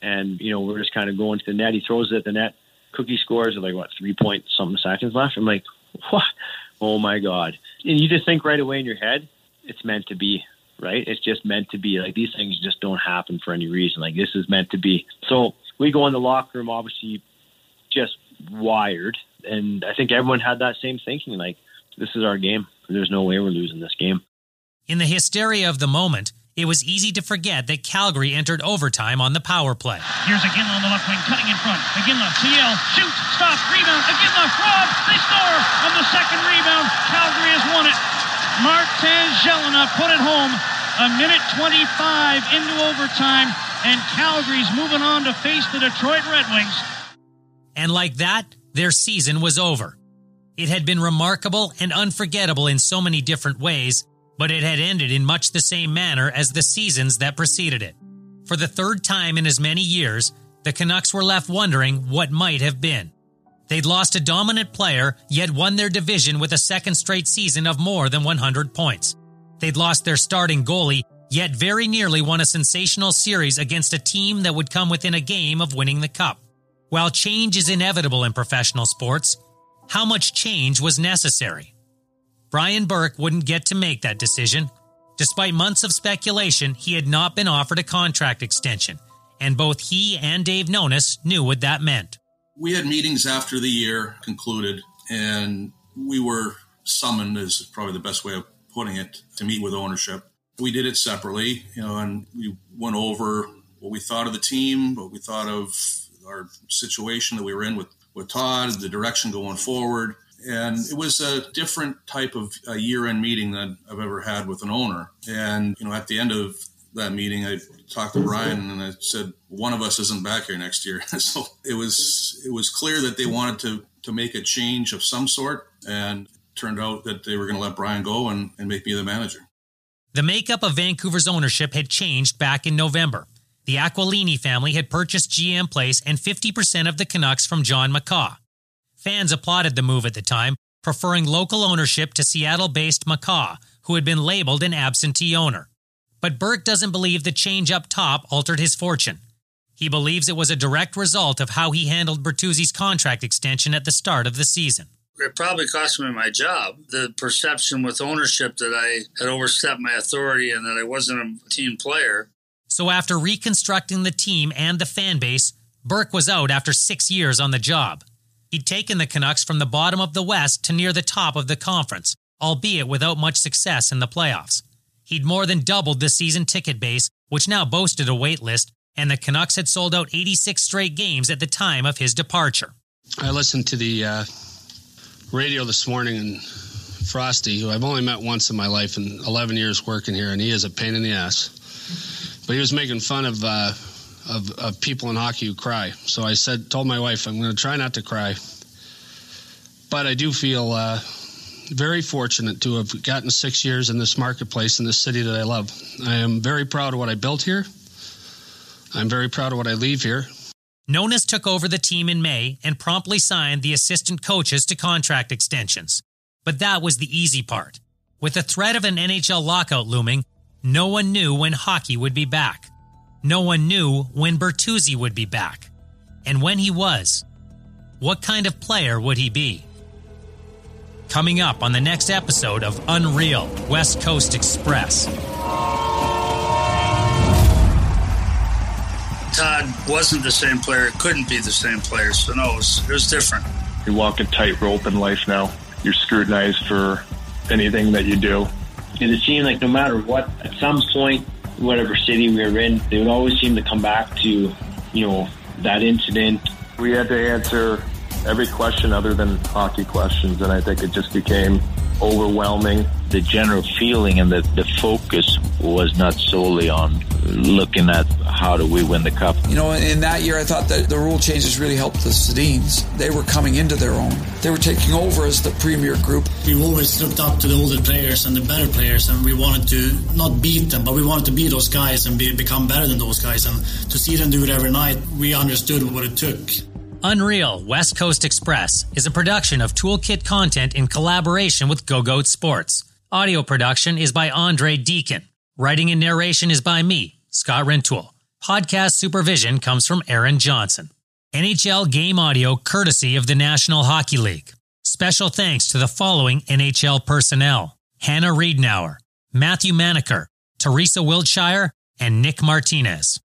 and you know we're just kind of going to the net. He throws it at the net. Cookie scores with like what three point something seconds left. I'm like, what? Oh my god! And you just think right away in your head, it's meant to be, right? It's just meant to be. Like these things just don't happen for any reason. Like this is meant to be. So we go in the locker room, obviously, just wired, and I think everyone had that same thinking. Like this is our game. There's no way we're losing this game.
In the hysteria of the moment, it was easy to forget that Calgary entered overtime on the power play.
Here's Iginla on the left wing, cutting in front. Iginla, CL, shoots, stop, rebound. Iginla, Rob, they score on the second rebound. Calgary has won it. Martin Gelinas put it home. A minute 25 into overtime, and Calgary's moving on to face the Detroit Red Wings.
And like that, their season was over. It had been remarkable and unforgettable in so many different ways, but it had ended in much the same manner as the seasons that preceded it. For the third time in as many years, the Canucks were left wondering what might have been. They'd lost a dominant player, yet won their division with a second straight season of more than 100 points. They'd lost their starting goalie, yet very nearly won a sensational series against a team that would come within a game of winning the cup. While change is inevitable in professional sports, how much change was necessary? Brian Burke wouldn't get to make that decision. Despite months of speculation, he had not been offered a contract extension, and both he and Dave Nonis knew what that meant.
We had meetings after the year concluded, and we were summoned, is probably the best way of putting it, to meet with ownership. We did it separately, you know, and we went over what we thought of the team, what we thought of our situation that we were in with, with Todd, the direction going forward and it was a different type of year-end meeting that I've ever had with an owner. And you know, at the end of that meeting, I talked to Brian and I said, "One of us isn't back here next year." so it was it was clear that they wanted to to make a change of some sort, and turned out that they were going to let Brian go and, and make me the manager.
The makeup of Vancouver's ownership had changed back in November. The Aquilini family had purchased GM Place and 50% of the Canucks from John McCaw. Fans applauded the move at the time, preferring local ownership to Seattle based McCaw, who had been labeled an absentee owner. But Burke doesn't believe the change up top altered his fortune. He believes it was a direct result of how he handled Bertuzzi's contract extension at the start of the season.
It probably cost me my job. The perception with ownership that I had overstepped my authority and that I wasn't a team player.
So, after reconstructing the team and the fan base, Burke was out after six years on the job. He'd taken the Canucks from the bottom of the West to near the top of the conference, albeit without much success in the playoffs. He'd more than doubled the season ticket base, which now boasted a wait list, and the Canucks had sold out 86 straight games at the time of his departure.
I listened to the uh, radio this morning, and Frosty, who I've only met once in my life in 11 years working here, and he is a pain in the ass. But he was making fun of uh, of, of people in hockey who cry. So I said, told my wife, I'm going to try not to cry. But I do feel uh, very fortunate to have gotten six years in this marketplace in this city that I love. I am very proud of what I built here. I'm very proud of what I leave here.
Nonis took over the team in May and promptly signed the assistant coaches to contract extensions. But that was the easy part. With the threat of an NHL lockout looming, no one knew when hockey would be back. No one knew when Bertuzzi would be back. And when he was, what kind of player would he be? Coming up on the next episode of Unreal West Coast Express.
Todd wasn't the same player, couldn't be the same player, so no, it was, it was different.
You walk a tightrope in life now. You're scrutinized for anything that you do.
And it seemed like no matter what, at some point, whatever city we were in, they would always seem to come back to, you know, that incident.
We had to answer every question other than hockey questions, and I think it just became overwhelming.
The general feeling and the, the focus was not solely on looking at how do we win the cup.
You know, in that year, I thought that the rule changes really helped the Sedins. They were coming into their own. They were taking over as the premier group.
We've always looked up to the older players and the better players, and we wanted to not beat them, but we wanted to be those guys and be, become better than those guys. And to see them do it every night, we understood what it took.
Unreal West Coast Express is a production of Toolkit Content in collaboration with Go Goat Sports. Audio production is by Andrei Deacon. Writing and narration is by me, Scott Rintoul. Podcast supervision comes from Aaron Johnson. NHL game audio courtesy of the National Hockey League. Special thanks to the following NHL personnel Hannah Readnour, Matthew Manacher, Teresa Wiltshire, and Nick Martinez.